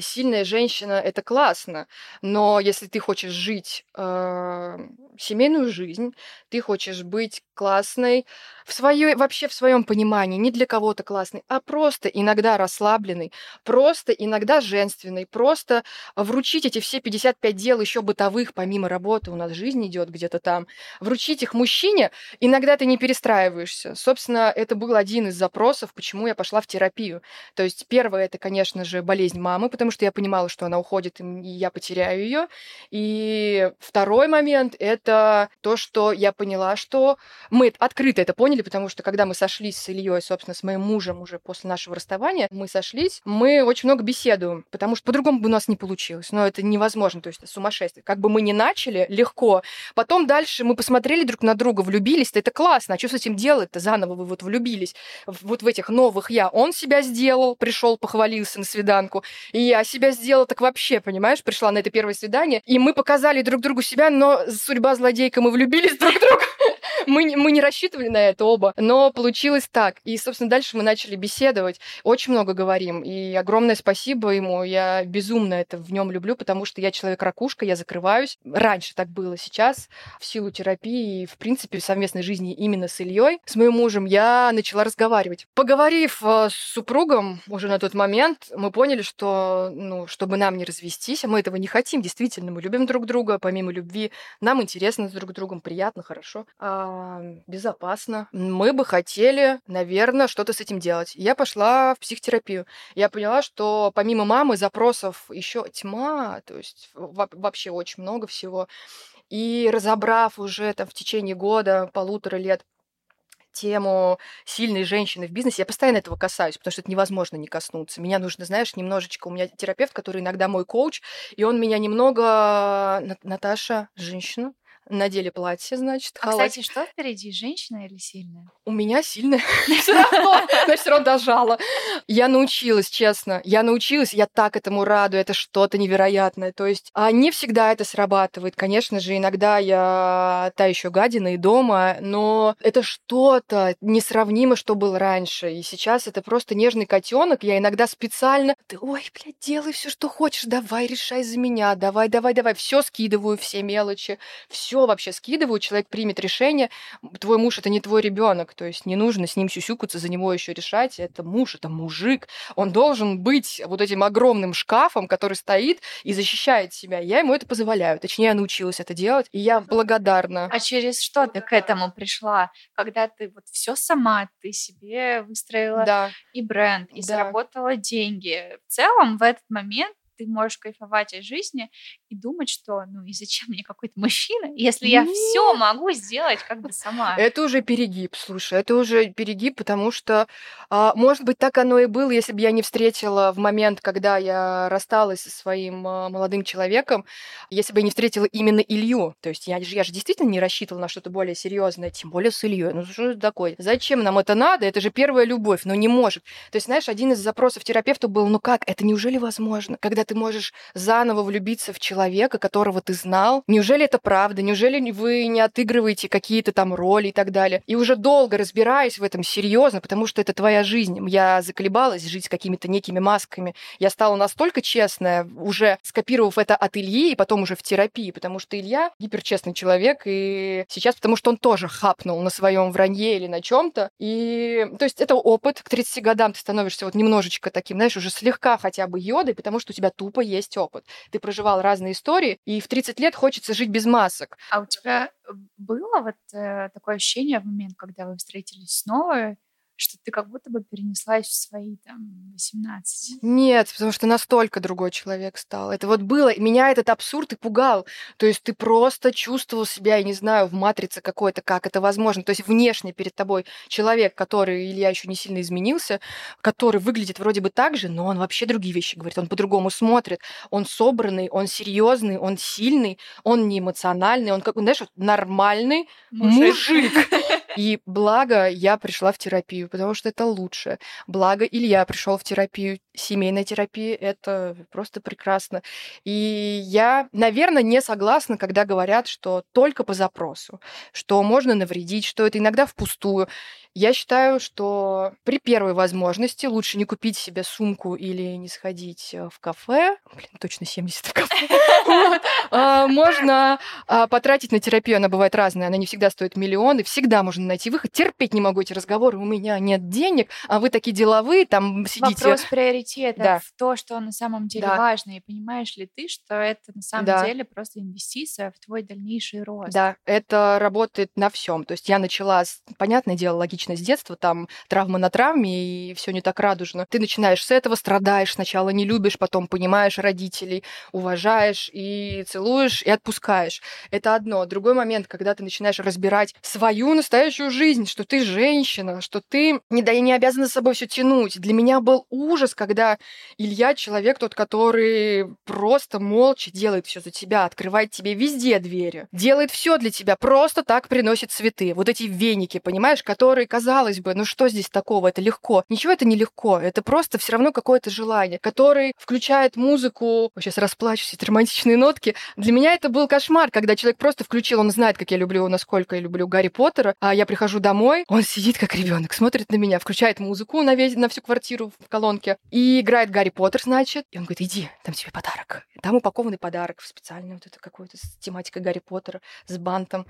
Сильная женщина это классно, но если ты хочешь жить э, семейную жизнь, ты хочешь быть классной в своей вообще в своем понимании, не для кого-то классной, а просто иногда расслабленной, просто иногда женственной, просто вручить эти все 55 дел еще бытовых, помимо работы, у нас жизнь идет где-то там, вручить их мужчине, иногда ты не перестраиваешься. Собственно, это был один из запросов, почему я пошла в терапию. То есть первое это, конечно же, болезнь мамы, потому потому что я понимала, что она уходит, и я потеряю ее. И второй момент — это то, что я поняла, что мы открыто это поняли, потому что когда мы сошлись с Ильей, собственно, с моим мужем уже после нашего расставания, мы сошлись, мы очень много беседуем, потому что по-другому бы у нас не получилось. Но это невозможно, то есть это сумасшествие. Как бы мы ни начали, легко. Потом дальше мы посмотрели друг на друга, влюбились, это классно. А что с этим делать-то? Заново вы вот влюбились вот в этих новых я. Он себя сделал, пришел, похвалился на свиданку. И я себя сделала так вообще, понимаешь? Пришла на это первое свидание, и мы показали друг другу себя, но судьба злодейка, мы влюбились друг в друга. мы, мы не рассчитывали на это оба, но получилось так. И, собственно, дальше мы начали беседовать, очень много говорим. И огромное спасибо ему. Я безумно это в нем люблю, потому что я человек-ракушка, я закрываюсь. Раньше так было, сейчас в силу терапии и, в принципе, совместной жизни именно с Ильей, с моим мужем, я начала разговаривать. Поговорив э, с супругом уже на тот момент, мы поняли, что, ну, чтобы нам не развестись, а мы этого не хотим, действительно, мы любим друг друга, помимо любви, нам интересно с друг другом, приятно, хорошо. А безопасно. Мы бы хотели, наверное, что-то с этим делать. Я пошла в психотерапию. Я поняла, что помимо мамы запросов еще тьма, то есть вообще очень много всего. И разобрав уже там в течение года, полутора лет тему сильной женщины в бизнесе, я постоянно этого касаюсь, потому что это невозможно не коснуться. Меня нужно, знаешь, немножечко... У меня терапевт, который иногда мой коуч, и он меня немного... Наташа, женщина, надели платье, значит, А, кстати, что впереди, женщина или сильная? У меня сильная. Все равно, значит, все равно дожала. Я научилась, честно. Я научилась, я так этому раду, это что-то невероятное. То есть а не всегда это срабатывает. Конечно же, иногда я та еще гадина и дома, но это что-то несравнимо, что было раньше. И сейчас это просто нежный котенок. Я иногда специально, ты, ой, блядь, делай все, что хочешь, давай, решай за меня, давай, давай, давай. Все скидываю, все мелочи, все все вообще скидываю, человек примет решение. Твой муж это не твой ребенок, то есть не нужно с ним сюсюкаться, за него еще решать. Это муж, это мужик. Он должен быть вот этим огромным шкафом, который стоит и защищает себя. Я ему это позволяю. Точнее, я научилась это делать, и я благодарна. А через что ты к этому пришла? Когда ты вот все сама, ты себе выстроила да. и бренд, и да. заработала деньги. В целом в этот момент ты можешь кайфовать от жизни и думать, что ну и зачем мне какой-то мужчина, если я все могу сделать как бы сама. Это уже перегиб, слушай, это уже перегиб, потому что, а, может быть, так оно и было, если бы я не встретила в момент, когда я рассталась со своим а, молодым человеком, если бы я не встретила именно Илью. То есть я же, я же действительно не рассчитывала на что-то более серьезное, тем более с Ильей. Ну что это такое? Зачем нам это надо? Это же первая любовь, но не может. То есть, знаешь, один из запросов терапевта был, ну как, это неужели возможно? Когда ты можешь заново влюбиться в человека, которого ты знал, неужели это правда? Неужели вы не отыгрываете какие-то там роли и так далее? И уже долго разбираюсь в этом серьезно, потому что это твоя жизнь. Я заколебалась жить с какими-то некими масками. Я стала настолько честная, уже скопировав это от Ильи и потом уже в терапии, потому что Илья гиперчестный человек, и сейчас потому что он тоже хапнул на своем вранье или на чем-то. И то есть это опыт. К 30 годам ты становишься вот немножечко таким, знаешь, уже слегка хотя бы йодой, потому что у тебя тупо есть опыт. Ты проживал разные истории, и в 30 лет хочется жить без масок. А у тебя э, было вот э, такое ощущение в момент, когда вы встретились снова, что ты как будто бы перенеслась в свои там 18. Нет, потому что настолько другой человек стал. Это вот было, меня этот абсурд и пугал. То есть ты просто чувствовал себя, я не знаю, в матрице какой-то, как это возможно. То есть внешне перед тобой человек, который, или я еще не сильно изменился, который выглядит вроде бы так же, но он вообще другие вещи говорит, он по-другому смотрит, он собранный, он серьезный, он сильный, он не эмоциональный, он как, знаешь, нормальный мужик. мужик. И благо я пришла в терапию, потому что это лучше. Благо Илья пришел в терапию. Семейная терапия — это просто прекрасно. И я, наверное, не согласна, когда говорят, что только по запросу, что можно навредить, что это иногда впустую. Я считаю, что при первой возможности лучше не купить себе сумку или не сходить э, в кафе. Блин, точно 70 в кафе. А, можно а, потратить на терапию, она бывает разная, она не всегда стоит миллион, и всегда можно найти выход. Терпеть не могу эти разговоры, у меня нет денег, а вы такие деловые, там сидите. Вопрос приоритета в то, что на самом деле важно, и понимаешь ли ты, что это на самом деле просто инвестиция в твой дальнейший рост. Да, это работает на всем. То есть я начала, понятное дело, логично с детства, там травма на травме, и все не так радужно. Ты начинаешь с этого, страдаешь, сначала не любишь, потом понимаешь родителей, уважаешь и целуешь, и отпускаешь. Это одно. Другой момент, когда ты начинаешь разбирать свою настоящую жизнь, что ты женщина, что ты не, да, не обязана с собой все тянуть. Для меня был ужас, когда Илья человек тот, который просто молча делает все за тебя, открывает тебе везде двери, делает все для тебя, просто так приносит цветы. Вот эти веники, понимаешь, которые казалось бы, ну что здесь такого, это легко. Ничего это не легко, это просто все равно какое-то желание, который включает музыку, сейчас расплачусь, эти романтичные нотки. Для меня это был кошмар, когда человек просто включил, он знает, как я люблю, насколько я люблю Гарри Поттера, а я прихожу домой, он сидит как ребенок, смотрит на меня, включает музыку на, весь, на всю квартиру в колонке и играет Гарри Поттер, значит, и он говорит, иди, там тебе подарок. Там упакованный подарок в специальный вот это какой-то с тематикой Гарри Поттера, с бантом.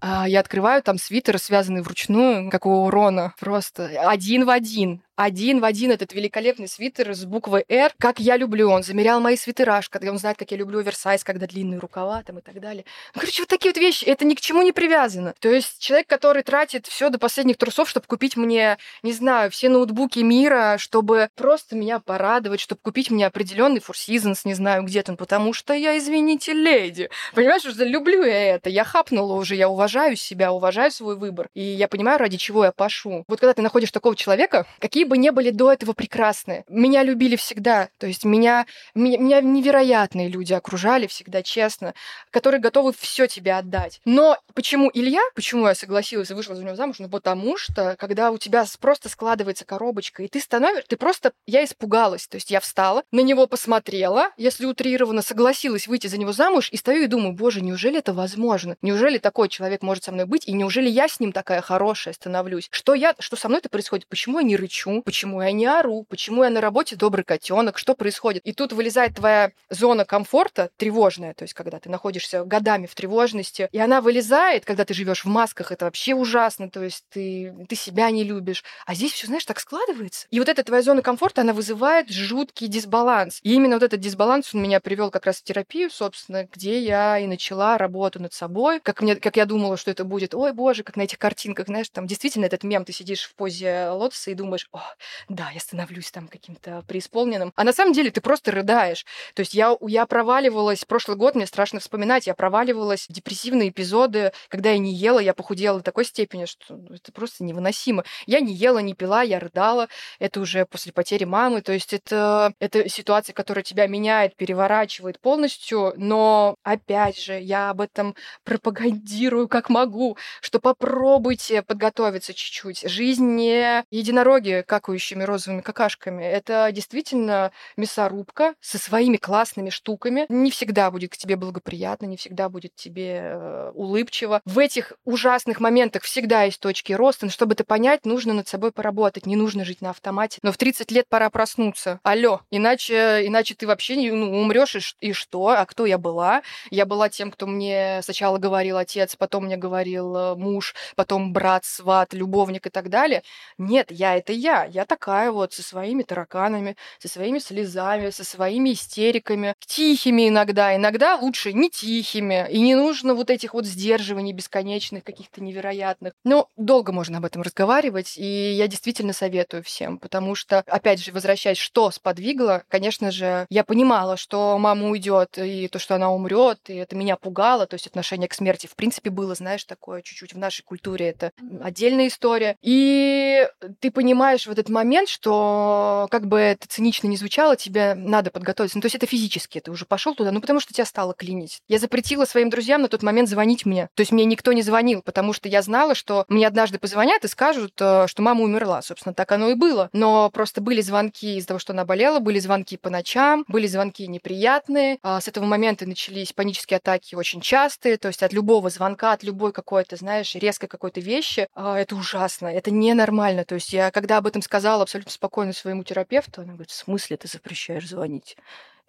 А я открываю там свитер, связанный вручную, как у урона. Просто один в один один в один этот великолепный свитер с буквой «Р», как я люблю. Он замерял мои свитера, когда он знает, как я люблю оверсайз, когда длинные рукава там и так далее. Ну, короче, вот такие вот вещи, это ни к чему не привязано. То есть человек, который тратит все до последних трусов, чтобы купить мне, не знаю, все ноутбуки мира, чтобы просто меня порадовать, чтобы купить мне определенный Four Seasons, не знаю, где там, потому что я, извините, леди. Понимаешь, уже люблю я это. Я хапнула уже, я уважаю себя, уважаю свой выбор. И я понимаю, ради чего я пашу. Вот когда ты находишь такого человека, какие бы не были до этого прекрасны. Меня любили всегда. То есть меня, меня, меня невероятные люди окружали всегда, честно, которые готовы все тебе отдать. Но почему Илья, почему я согласилась и вышла за него замуж? Ну, потому что, когда у тебя просто складывается коробочка, и ты становишься, ты просто, я испугалась. То есть я встала, на него посмотрела, если утрированно, согласилась выйти за него замуж, и стою и думаю, боже, неужели это возможно? Неужели такой человек может со мной быть? И неужели я с ним такая хорошая становлюсь? Что я, что со мной это происходит? Почему я не рычу? Почему я не ору, почему я на работе добрый котенок, что происходит. И тут вылезает твоя зона комфорта тревожная, то есть когда ты находишься годами в тревожности, и она вылезает, когда ты живешь в масках, это вообще ужасно, то есть ты, ты себя не любишь. А здесь все, знаешь, так складывается. И вот эта твоя зона комфорта, она вызывает жуткий дисбаланс. И именно вот этот дисбаланс он меня привел как раз в терапию, собственно, где я и начала работу над собой. Как, мне, как я думала, что это будет, ой, боже, как на этих картинках, знаешь, там действительно этот мем, ты сидишь в позе лотоса и думаешь, о, да, я становлюсь там каким-то преисполненным. А на самом деле ты просто рыдаешь. То есть я, я проваливалась, прошлый год мне страшно вспоминать, я проваливалась в депрессивные эпизоды, когда я не ела, я похудела до такой степени, что это просто невыносимо. Я не ела, не пила, я рыдала. Это уже после потери мамы. То есть это, это ситуация, которая тебя меняет, переворачивает полностью. Но, опять же, я об этом пропагандирую как могу, что попробуйте подготовиться чуть-чуть. Жизнь не единороги, какающими розовыми какашками. Это действительно мясорубка со своими классными штуками. Не всегда будет к тебе благоприятно, не всегда будет тебе э, улыбчиво. В этих ужасных моментах всегда есть точки роста. Но чтобы это понять, нужно над собой поработать. Не нужно жить на автомате. Но в 30 лет пора проснуться. Алло, иначе, иначе ты вообще ну, умрешь и, и что? А кто я была? Я была тем, кто мне сначала говорил отец, потом мне говорил э, муж, потом брат, сват, любовник и так далее. Нет, я это я. Я такая вот со своими тараканами, со своими слезами, со своими истериками, тихими иногда, иногда лучше не тихими. И не нужно вот этих вот сдерживаний бесконечных, каких-то невероятных. Но долго можно об этом разговаривать, и я действительно советую всем, потому что, опять же, возвращаясь, что сподвигло, конечно же, я понимала, что мама уйдет, и то, что она умрет, и это меня пугало, то есть отношение к смерти, в принципе, было, знаешь, такое чуть-чуть в нашей культуре, это отдельная история. И ты понимаешь в этот момент, что как бы это цинично не звучало, тебе надо подготовиться. Ну, то есть это физически, ты уже пошел туда, ну, потому что тебя стало клинить. Я запретила своим друзьям на тот момент звонить мне. То есть мне никто не звонил, потому что я знала, что мне однажды позвонят и скажут, э, что мама умерла. Собственно, так оно и было. Но просто были звонки из-за того, что она болела, были звонки по ночам, были звонки неприятные. А с этого момента начались панические атаки очень частые. То есть от любого звонка, от любой какой-то, знаешь, резкой какой-то вещи, а, это ужасно, это ненормально. То есть я, когда об этом сказала абсолютно спокойно своему терапевту, она говорит, в смысле ты запрещаешь звонить?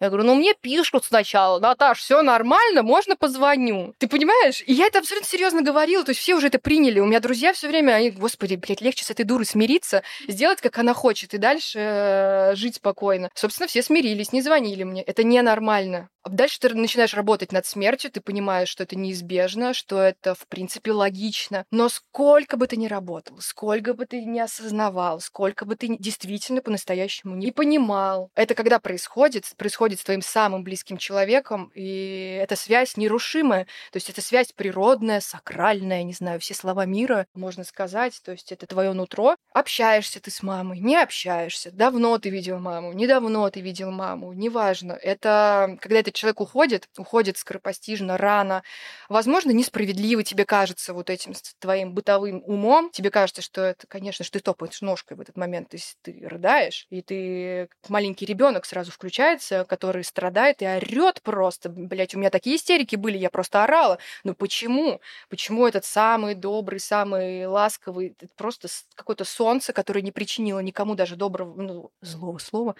Я говорю, ну мне пишут сначала, Наташ, все нормально, можно позвоню. Ты понимаешь? И я это абсолютно серьезно говорила, то есть все уже это приняли. У меня друзья все время, они, господи, блядь, легче с этой дурой смириться, сделать, как она хочет, и дальше э, жить спокойно. Собственно, все смирились, не звонили мне. Это ненормально. Дальше ты начинаешь работать над смертью, ты понимаешь, что это неизбежно, что это, в принципе, логично. Но сколько бы ты ни работал, сколько бы ты ни осознавал, сколько бы ты действительно по-настоящему не понимал, это когда происходит, происходит с твоим самым близким человеком, и эта связь нерушимая, то есть это связь природная, сакральная, не знаю, все слова мира, можно сказать, то есть это твое нутро. Общаешься ты с мамой, не общаешься, давно ты видел маму, недавно ты видел маму, неважно. Это когда это человек уходит, уходит скоропостижно, рано, возможно, несправедливо тебе кажется вот этим твоим бытовым умом, тебе кажется, что это, конечно, что ты топаешь ножкой в этот момент, то есть ты рыдаешь, и ты маленький ребенок сразу включается, который страдает и орет просто, блять, у меня такие истерики были, я просто орала. Но почему? Почему этот самый добрый, самый ласковый, просто какое-то солнце, которое не причинило никому даже доброго, ну, злого слова,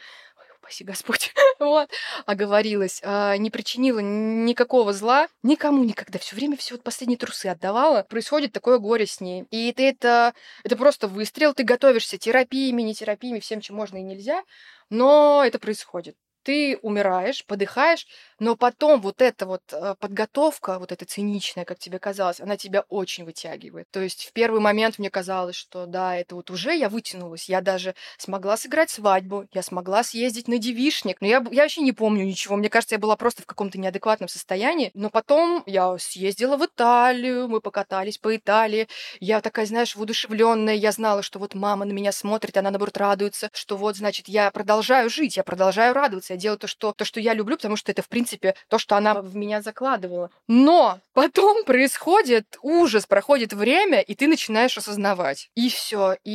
упаси Господь, вот, оговорилась, а, не причинила никакого зла никому никогда, все время все вот последние трусы отдавала, происходит такое горе с ней. И ты это, это просто выстрел, ты готовишься терапиями, не терапиями, всем, чем можно и нельзя, но это происходит ты умираешь, подыхаешь, но потом вот эта вот э, подготовка, вот эта циничная, как тебе казалось, она тебя очень вытягивает. То есть в первый момент мне казалось, что да, это вот уже я вытянулась, я даже смогла сыграть свадьбу, я смогла съездить на девишник, но я, я вообще не помню ничего, мне кажется, я была просто в каком-то неадекватном состоянии, но потом я съездила в Италию, мы покатались по Италии, я такая, знаешь, воодушевленная, я знала, что вот мама на меня смотрит, она, наоборот, радуется, что вот, значит, я продолжаю жить, я продолжаю радоваться, я делаю то, что, то, что я люблю, потому что это, в принципе, то, что она в меня закладывала. Но потом происходит ужас, проходит время, и ты начинаешь осознавать. И все. И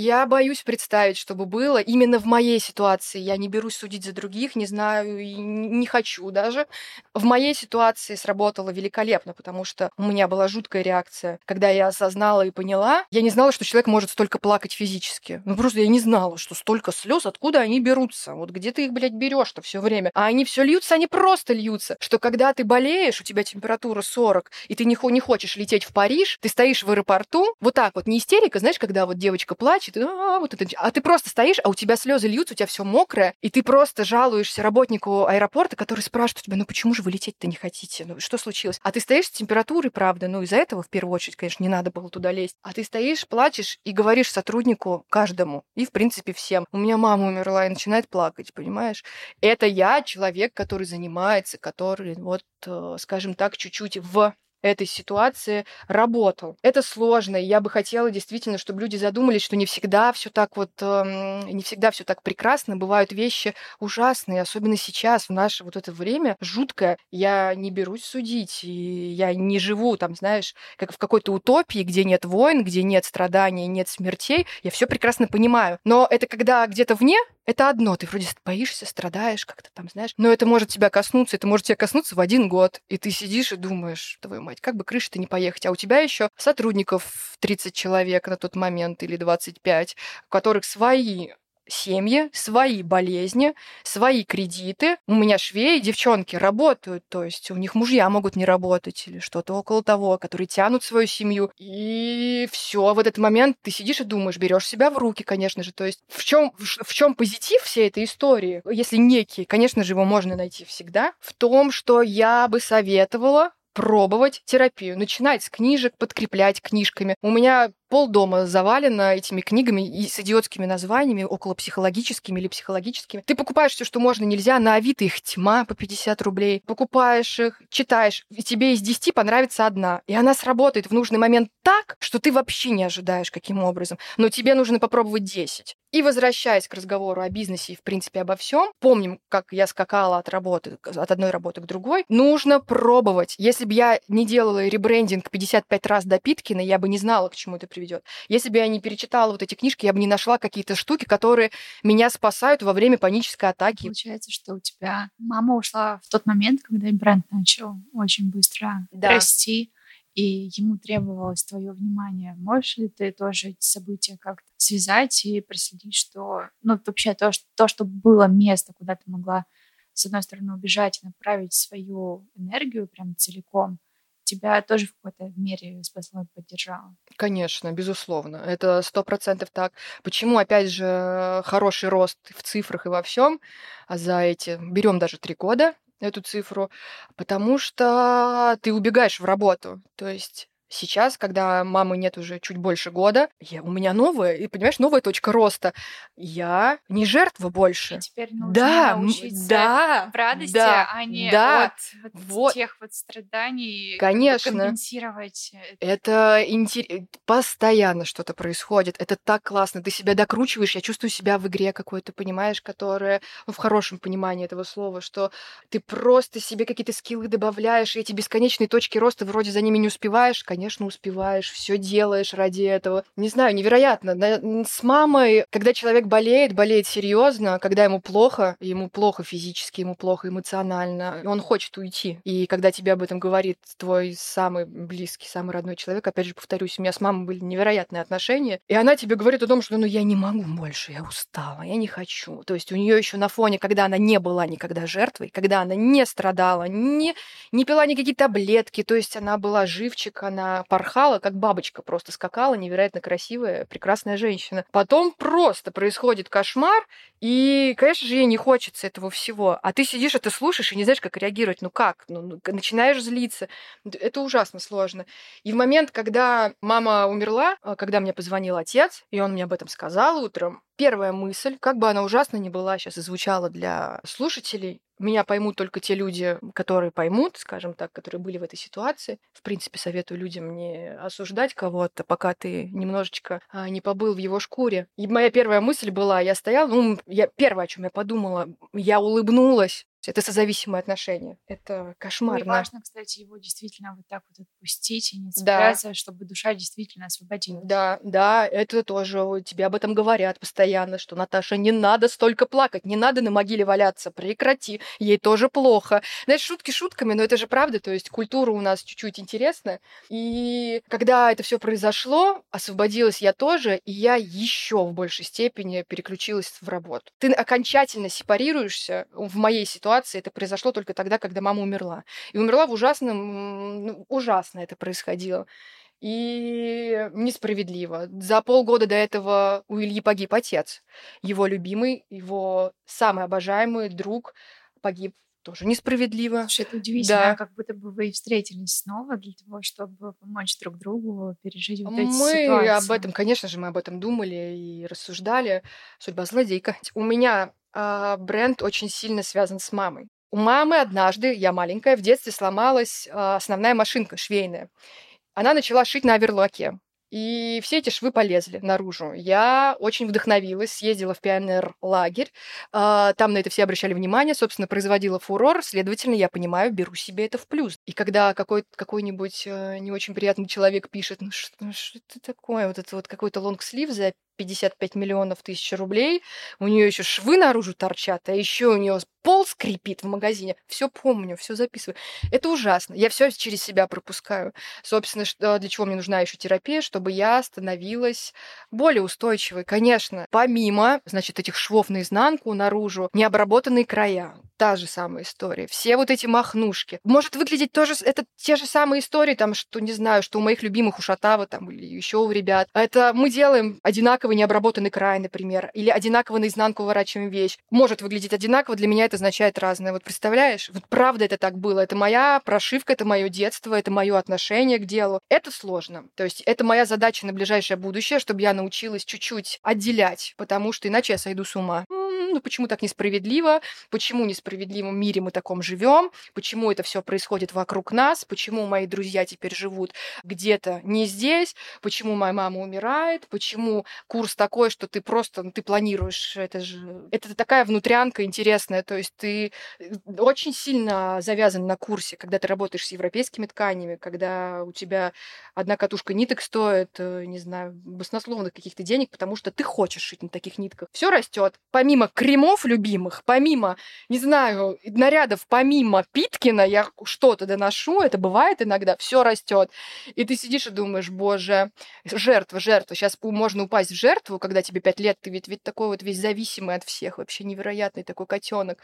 я боюсь представить, чтобы было именно в моей ситуации. Я не берусь судить за других, не знаю и не хочу даже. В моей ситуации сработало великолепно, потому что у меня была жуткая реакция. Когда я осознала и поняла, я не знала, что человек может столько плакать физически. Ну просто я не знала, что столько слез, откуда они берутся. Вот где ты их, блядь, берешь? что все время. А они все льются, они просто просто льются, что когда ты болеешь, у тебя температура 40, и ты не, хочешь лететь в Париж, ты стоишь в аэропорту, вот так вот, не истерика, знаешь, когда вот девочка плачет, а, вот это, а ты просто стоишь, а у тебя слезы льются, у тебя все мокрое, и ты просто жалуешься работнику аэропорта, который спрашивает тебя, ну почему же вы лететь-то не хотите? Ну что случилось? А ты стоишь с температурой, правда, ну из-за этого в первую очередь, конечно, не надо было туда лезть. А ты стоишь, плачешь и говоришь сотруднику каждому, и в принципе всем. У меня мама умерла и начинает плакать, понимаешь? Это я, человек, который занимается, который вот, э, скажем так, чуть-чуть в этой ситуации работал. Это сложно, и я бы хотела действительно, чтобы люди задумались, что не всегда все так вот, э, не всегда все так прекрасно, бывают вещи ужасные, особенно сейчас, в наше вот это время, жуткое. Я не берусь судить, и я не живу там, знаешь, как в какой-то утопии, где нет войн, где нет страданий, нет смертей, я все прекрасно понимаю. Но это когда где-то вне, это одно, ты вроде боишься, страдаешь как-то там, знаешь, но это может тебя коснуться, это может тебя коснуться в один год, и ты сидишь и думаешь, твою мать, как бы крыша-то не поехать, а у тебя еще сотрудников 30 человек на тот момент или 25, у которых свои семьи, свои болезни, свои кредиты. У меня швеи, девчонки работают, то есть у них мужья могут не работать или что-то около того, которые тянут свою семью. И все, в этот момент ты сидишь и думаешь, берешь себя в руки, конечно же. То есть в чем в чем позитив всей этой истории, если некий, конечно же, его можно найти всегда, в том, что я бы советовала пробовать терапию, начинать с книжек, подкреплять книжками. У меня полдома завалено этими книгами и с идиотскими названиями, около психологическими или психологическими. Ты покупаешь все, что можно, нельзя, на Авито их тьма по 50 рублей. Покупаешь их, читаешь, и тебе из 10 понравится одна. И она сработает в нужный момент так, что ты вообще не ожидаешь, каким образом. Но тебе нужно попробовать 10. И возвращаясь к разговору о бизнесе и, в принципе, обо всем, помним, как я скакала от работы, от одной работы к другой, нужно пробовать. Если бы я не делала ребрендинг 55 раз до Питкина, я бы не знала, к чему это приведет. Если бы я не перечитала вот эти книжки, я бы не нашла какие-то штуки, которые меня спасают во время панической атаки. Получается, что у тебя мама ушла в тот момент, когда бренд начал очень быстро да. расти и ему требовалось твое внимание. Можешь ли ты тоже эти события как-то связать и проследить, что, ну, вообще то, что, то, что было место, куда ты могла, с одной стороны, убежать и направить свою энергию прям целиком, тебя тоже в какой-то мере спасло и. Конечно, безусловно. Это сто процентов так. Почему, опять же, хороший рост в цифрах и во всем а за эти, берем даже три года, эту цифру, потому что ты убегаешь в работу. То есть Сейчас, когда мамы нет уже чуть больше года, я, у меня новая, и понимаешь, новая точка роста. Я не жертва больше. И теперь нужно да, научиться да, в радости, да, а не да, от вот, вот тех вот страданий Конечно. компенсировать. Это интер... постоянно что-то происходит. Это так классно. Ты себя докручиваешь. Я чувствую себя в игре какой-то, понимаешь, которая, ну, в хорошем понимании этого слова, что ты просто себе какие-то скиллы добавляешь, и эти бесконечные точки роста вроде за ними не успеваешь, конечно, успеваешь, все делаешь ради этого. Не знаю, невероятно. С мамой, когда человек болеет, болеет серьезно, когда ему плохо, ему плохо физически, ему плохо эмоционально, он хочет уйти. И когда тебе об этом говорит твой самый близкий, самый родной человек, опять же, повторюсь, у меня с мамой были невероятные отношения, и она тебе говорит о том, что ну я не могу больше, я устала, я не хочу. То есть у нее еще на фоне, когда она не была никогда жертвой, когда она не страдала, не, не пила никакие таблетки, то есть она была живчик, она порхала, как бабочка просто скакала, невероятно красивая, прекрасная женщина. Потом просто происходит кошмар, и, конечно же, ей не хочется этого всего. А ты сидишь, это слушаешь и не знаешь, как реагировать. Ну как? Ну, ну начинаешь злиться. Это ужасно сложно. И в момент, когда мама умерла, а, когда мне позвонил отец, и он мне об этом сказал утром, первая мысль, как бы она ужасно не была сейчас и звучала для слушателей, меня поймут только те люди, которые поймут, скажем так, которые были в этой ситуации. В принципе, советую людям не осуждать кого-то, пока ты немножечко а, не побыл в его шкуре. И моя первая мысль была, я стояла, ну, я первое, о чем я подумала, я улыбнулась, это созависимые отношения. Это кошмарно. Ну, и важно, кстати, его действительно вот так вот отпустить и не цепляться, да. чтобы душа действительно освободилась. Да, да, это тоже тебе об этом говорят постоянно, что Наташа, не надо столько плакать, не надо на могиле валяться, прекрати, ей тоже плохо. Знаешь, шутки шутками, но это же правда, то есть культура у нас чуть-чуть интересная. И когда это все произошло, освободилась я тоже, и я еще в большей степени переключилась в работу. Ты окончательно сепарируешься в моей ситуации ситуации. Это произошло только тогда, когда мама умерла. И умерла в ужасном... Ну, ужасно это происходило. И несправедливо. За полгода до этого у Ильи погиб отец. Его любимый, его самый обожаемый друг погиб тоже несправедливо. Слушай, это удивительно, да. как будто бы вы встретились снова для того, чтобы помочь друг другу пережить вот эти мы ситуации. Мы об этом, конечно же, мы об этом думали и рассуждали. Судьба злодейка. У меня э, бренд очень сильно связан с мамой. У мамы однажды, я маленькая, в детстве сломалась э, основная машинка швейная. Она начала шить на оверлоке. И все эти швы полезли наружу. Я очень вдохновилась, съездила в пионер-лагерь. А, там на это все обращали внимание, собственно, производила фурор. Следовательно, я понимаю, беру себе это в плюс. И когда какой- какой-нибудь э, не очень приятный человек пишет, ну что это такое, вот это вот какой-то лонгслив за 55 миллионов тысяч рублей, у нее еще швы наружу торчат, а еще у нее пол скрипит в магазине. Все помню, все записываю. Это ужасно. Я все через себя пропускаю. Собственно, что, для чего мне нужна еще терапия, чтобы я становилась более устойчивой. Конечно, помимо, значит, этих швов наизнанку, наружу, необработанные края. Та же самая история. Все вот эти махнушки. Может выглядеть тоже, это те же самые истории, там, что, не знаю, что у моих любимых у Шатава там или еще у ребят. Это мы делаем одинаково необработанный край, например, или одинаково наизнанку выворачиваем вещь. Может выглядеть одинаково, для меня это означает разное. Вот представляешь? Вот правда это так было. Это моя прошивка, это мое детство, это мое отношение к делу. Это сложно. То есть это моя задача на ближайшее будущее, чтобы я научилась чуть-чуть отделять, потому что иначе я сойду с ума ну почему так несправедливо, почему в несправедливом мире мы таком живем, почему это все происходит вокруг нас, почему мои друзья теперь живут где-то не здесь, почему моя мама умирает, почему курс такой, что ты просто, ну, ты планируешь, это же, это такая внутрянка интересная, то есть ты э, очень сильно завязан на курсе, когда ты работаешь с европейскими тканями, когда у тебя одна катушка ниток стоит, э, не знаю, баснословных каких-то денег, потому что ты хочешь шить на таких нитках. Все растет. Помимо кремов любимых, помимо, не знаю, нарядов, помимо Питкина, я что-то доношу, это бывает иногда, все растет. И ты сидишь и думаешь, боже, жертва, жертва. Сейчас можно упасть в жертву, когда тебе пять лет, ты ведь, ведь такой вот весь зависимый от всех, вообще невероятный такой котенок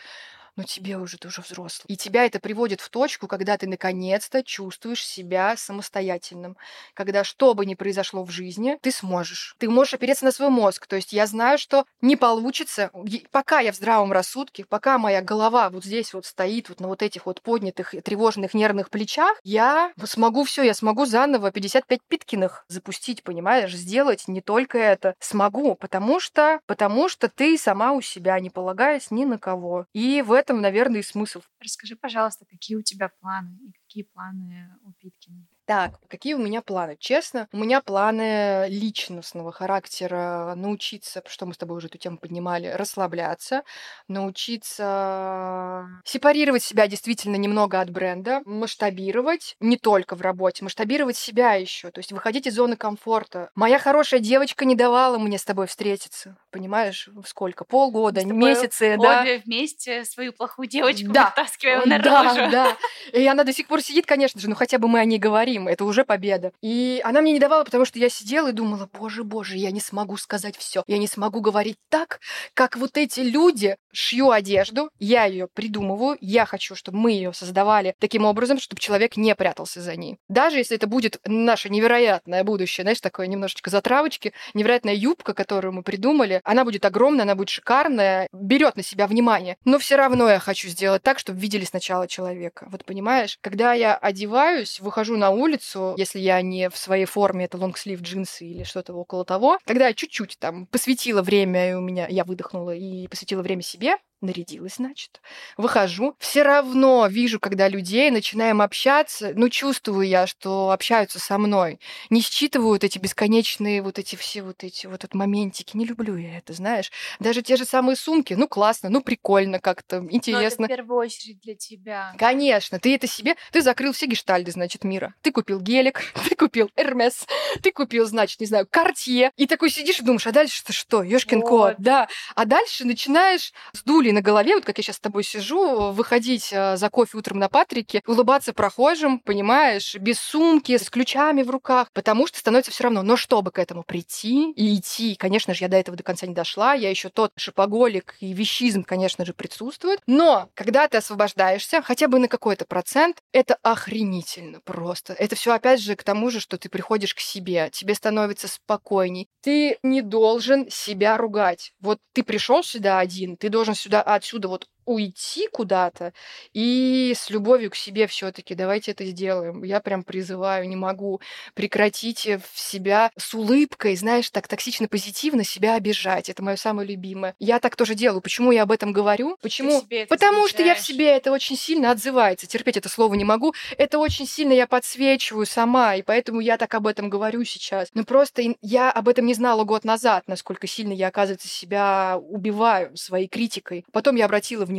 но тебе уже, ты уже взрослый. И тебя это приводит в точку, когда ты наконец-то чувствуешь себя самостоятельным. Когда что бы ни произошло в жизни, ты сможешь. Ты можешь опереться на свой мозг. То есть я знаю, что не получится, пока я в здравом рассудке, пока моя голова вот здесь вот стоит, вот на вот этих вот поднятых тревожных нервных плечах, я смогу все, я смогу заново 55 Питкиных запустить, понимаешь, сделать не только это. Смогу, потому что, потому что ты сама у себя, не полагаясь ни на кого. И в этом, наверное, и смысл. Расскажи, пожалуйста, какие у тебя планы и какие планы у Питкина? Так, какие у меня планы? Честно, у меня планы личностного характера научиться, что мы с тобой уже эту тему поднимали, расслабляться, научиться сепарировать себя действительно немного от бренда, масштабировать не только в работе, масштабировать себя еще, то есть выходить из зоны комфорта. Моя хорошая девочка не давала мне с тобой встретиться, понимаешь, сколько? Полгода, месяцы, да? Обе вместе свою плохую девочку да. вытаскиваем наружу. Да, да. И она до сих пор сидит, конечно же, но хотя бы мы о ней говорим говорим, это уже победа. И она мне не давала, потому что я сидела и думала, боже, боже, я не смогу сказать все, я не смогу говорить так, как вот эти люди. Шью одежду, я ее придумываю, я хочу, чтобы мы ее создавали таким образом, чтобы человек не прятался за ней. Даже если это будет наше невероятное будущее, знаешь, такое немножечко затравочки, невероятная юбка, которую мы придумали, она будет огромная, она будет шикарная, берет на себя внимание. Но все равно я хочу сделать так, чтобы видели сначала человека. Вот понимаешь, когда я одеваюсь, выхожу на улицу, улицу, если я не в своей форме, это лонгслив джинсы или что-то около того, когда я чуть-чуть там посвятила время, и у меня я выдохнула и посвятила время себе, нарядилась, значит. Выхожу. Все равно вижу, когда людей начинаем общаться, ну, чувствую я, что общаются со мной. Не считывают эти бесконечные вот эти все вот эти вот этот моментики. Не люблю я это, знаешь. Даже те же самые сумки. Ну, классно, ну, прикольно как-то, интересно. Но это в первую очередь для тебя. Конечно. Ты это себе... Ты закрыл все гештальды, значит, мира. Ты купил гелик, ты купил Эрмес, ты купил, значит, не знаю, Картье. И такой сидишь и думаешь, а дальше-то что? Ёшкин вот. кот, да. А дальше начинаешь с Дули на голове, вот как я сейчас с тобой сижу, выходить э, за кофе утром на Патрике, улыбаться прохожим, понимаешь, без сумки, с ключами в руках, потому что становится все равно. Но чтобы к этому прийти и идти, конечно же, я до этого до конца не дошла, я еще тот шопоголик и вещизм, конечно же, присутствует. Но когда ты освобождаешься, хотя бы на какой-то процент, это охренительно просто. Это все опять же к тому же, что ты приходишь к себе, тебе становится спокойней. Ты не должен себя ругать. Вот ты пришел сюда один, ты должен сюда отсюда вот уйти куда-то и с любовью к себе все-таки давайте это сделаем. Я прям призываю, не могу прекратить в себя с улыбкой, знаешь, так токсично позитивно себя обижать. Это мое самое любимое. Я так тоже делаю. Почему я об этом говорю? Почему? Потому что я в себе это очень сильно отзывается. Терпеть это слово не могу. Это очень сильно я подсвечиваю сама, и поэтому я так об этом говорю сейчас. Но просто я об этом не знала год назад, насколько сильно я, оказывается, себя убиваю своей критикой. Потом я обратила внимание,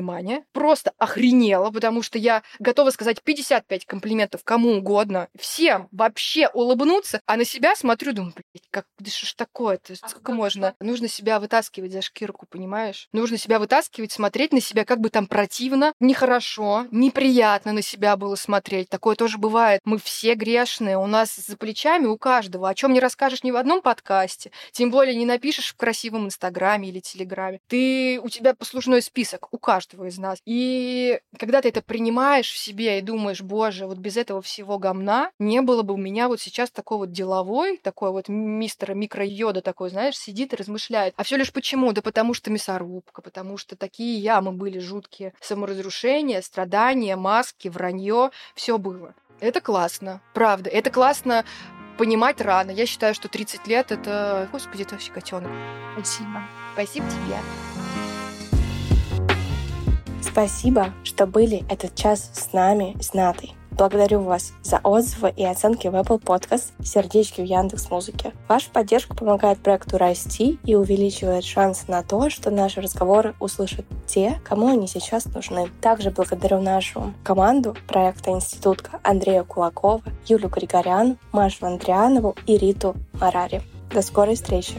просто охренела, потому что я готова сказать 55 комплиментов кому угодно, всем вообще улыбнуться, а на себя смотрю, думаю, блядь, как, да что ж такое-то, а сколько можно? Нужно себя вытаскивать за шкирку, понимаешь? Нужно себя вытаскивать, смотреть на себя, как бы там противно, нехорошо, неприятно на себя было смотреть. Такое тоже бывает. Мы все грешные, у нас за плечами у каждого. О чем не расскажешь ни в одном подкасте, тем более не напишешь в красивом инстаграме или телеграме. Ты, у тебя послужной список, у каждого каждого из нас. И когда ты это принимаешь в себе и думаешь, боже, вот без этого всего говна не было бы у меня вот сейчас такой вот деловой, такой вот мистера микро-йода такой, знаешь, сидит и размышляет. А все лишь почему? Да потому что мясорубка, потому что такие ямы были жуткие. Саморазрушение, страдания, маски, вранье, все было. Это классно, правда. Это классно понимать рано. Я считаю, что 30 лет это... Господи, это вообще котенок. Спасибо. Спасибо тебе. Спасибо, что были этот час с нами, с Натой. Благодарю вас за отзывы и оценки в Apple Podcast, сердечки в Яндекс Музыке. Ваша поддержка помогает проекту расти и увеличивает шансы на то, что наши разговоры услышат те, кому они сейчас нужны. Также благодарю нашу команду проекта Институтка Андрея Кулакова, Юлю Григорян, Машу Андрианову и Риту Марари. До скорой встречи!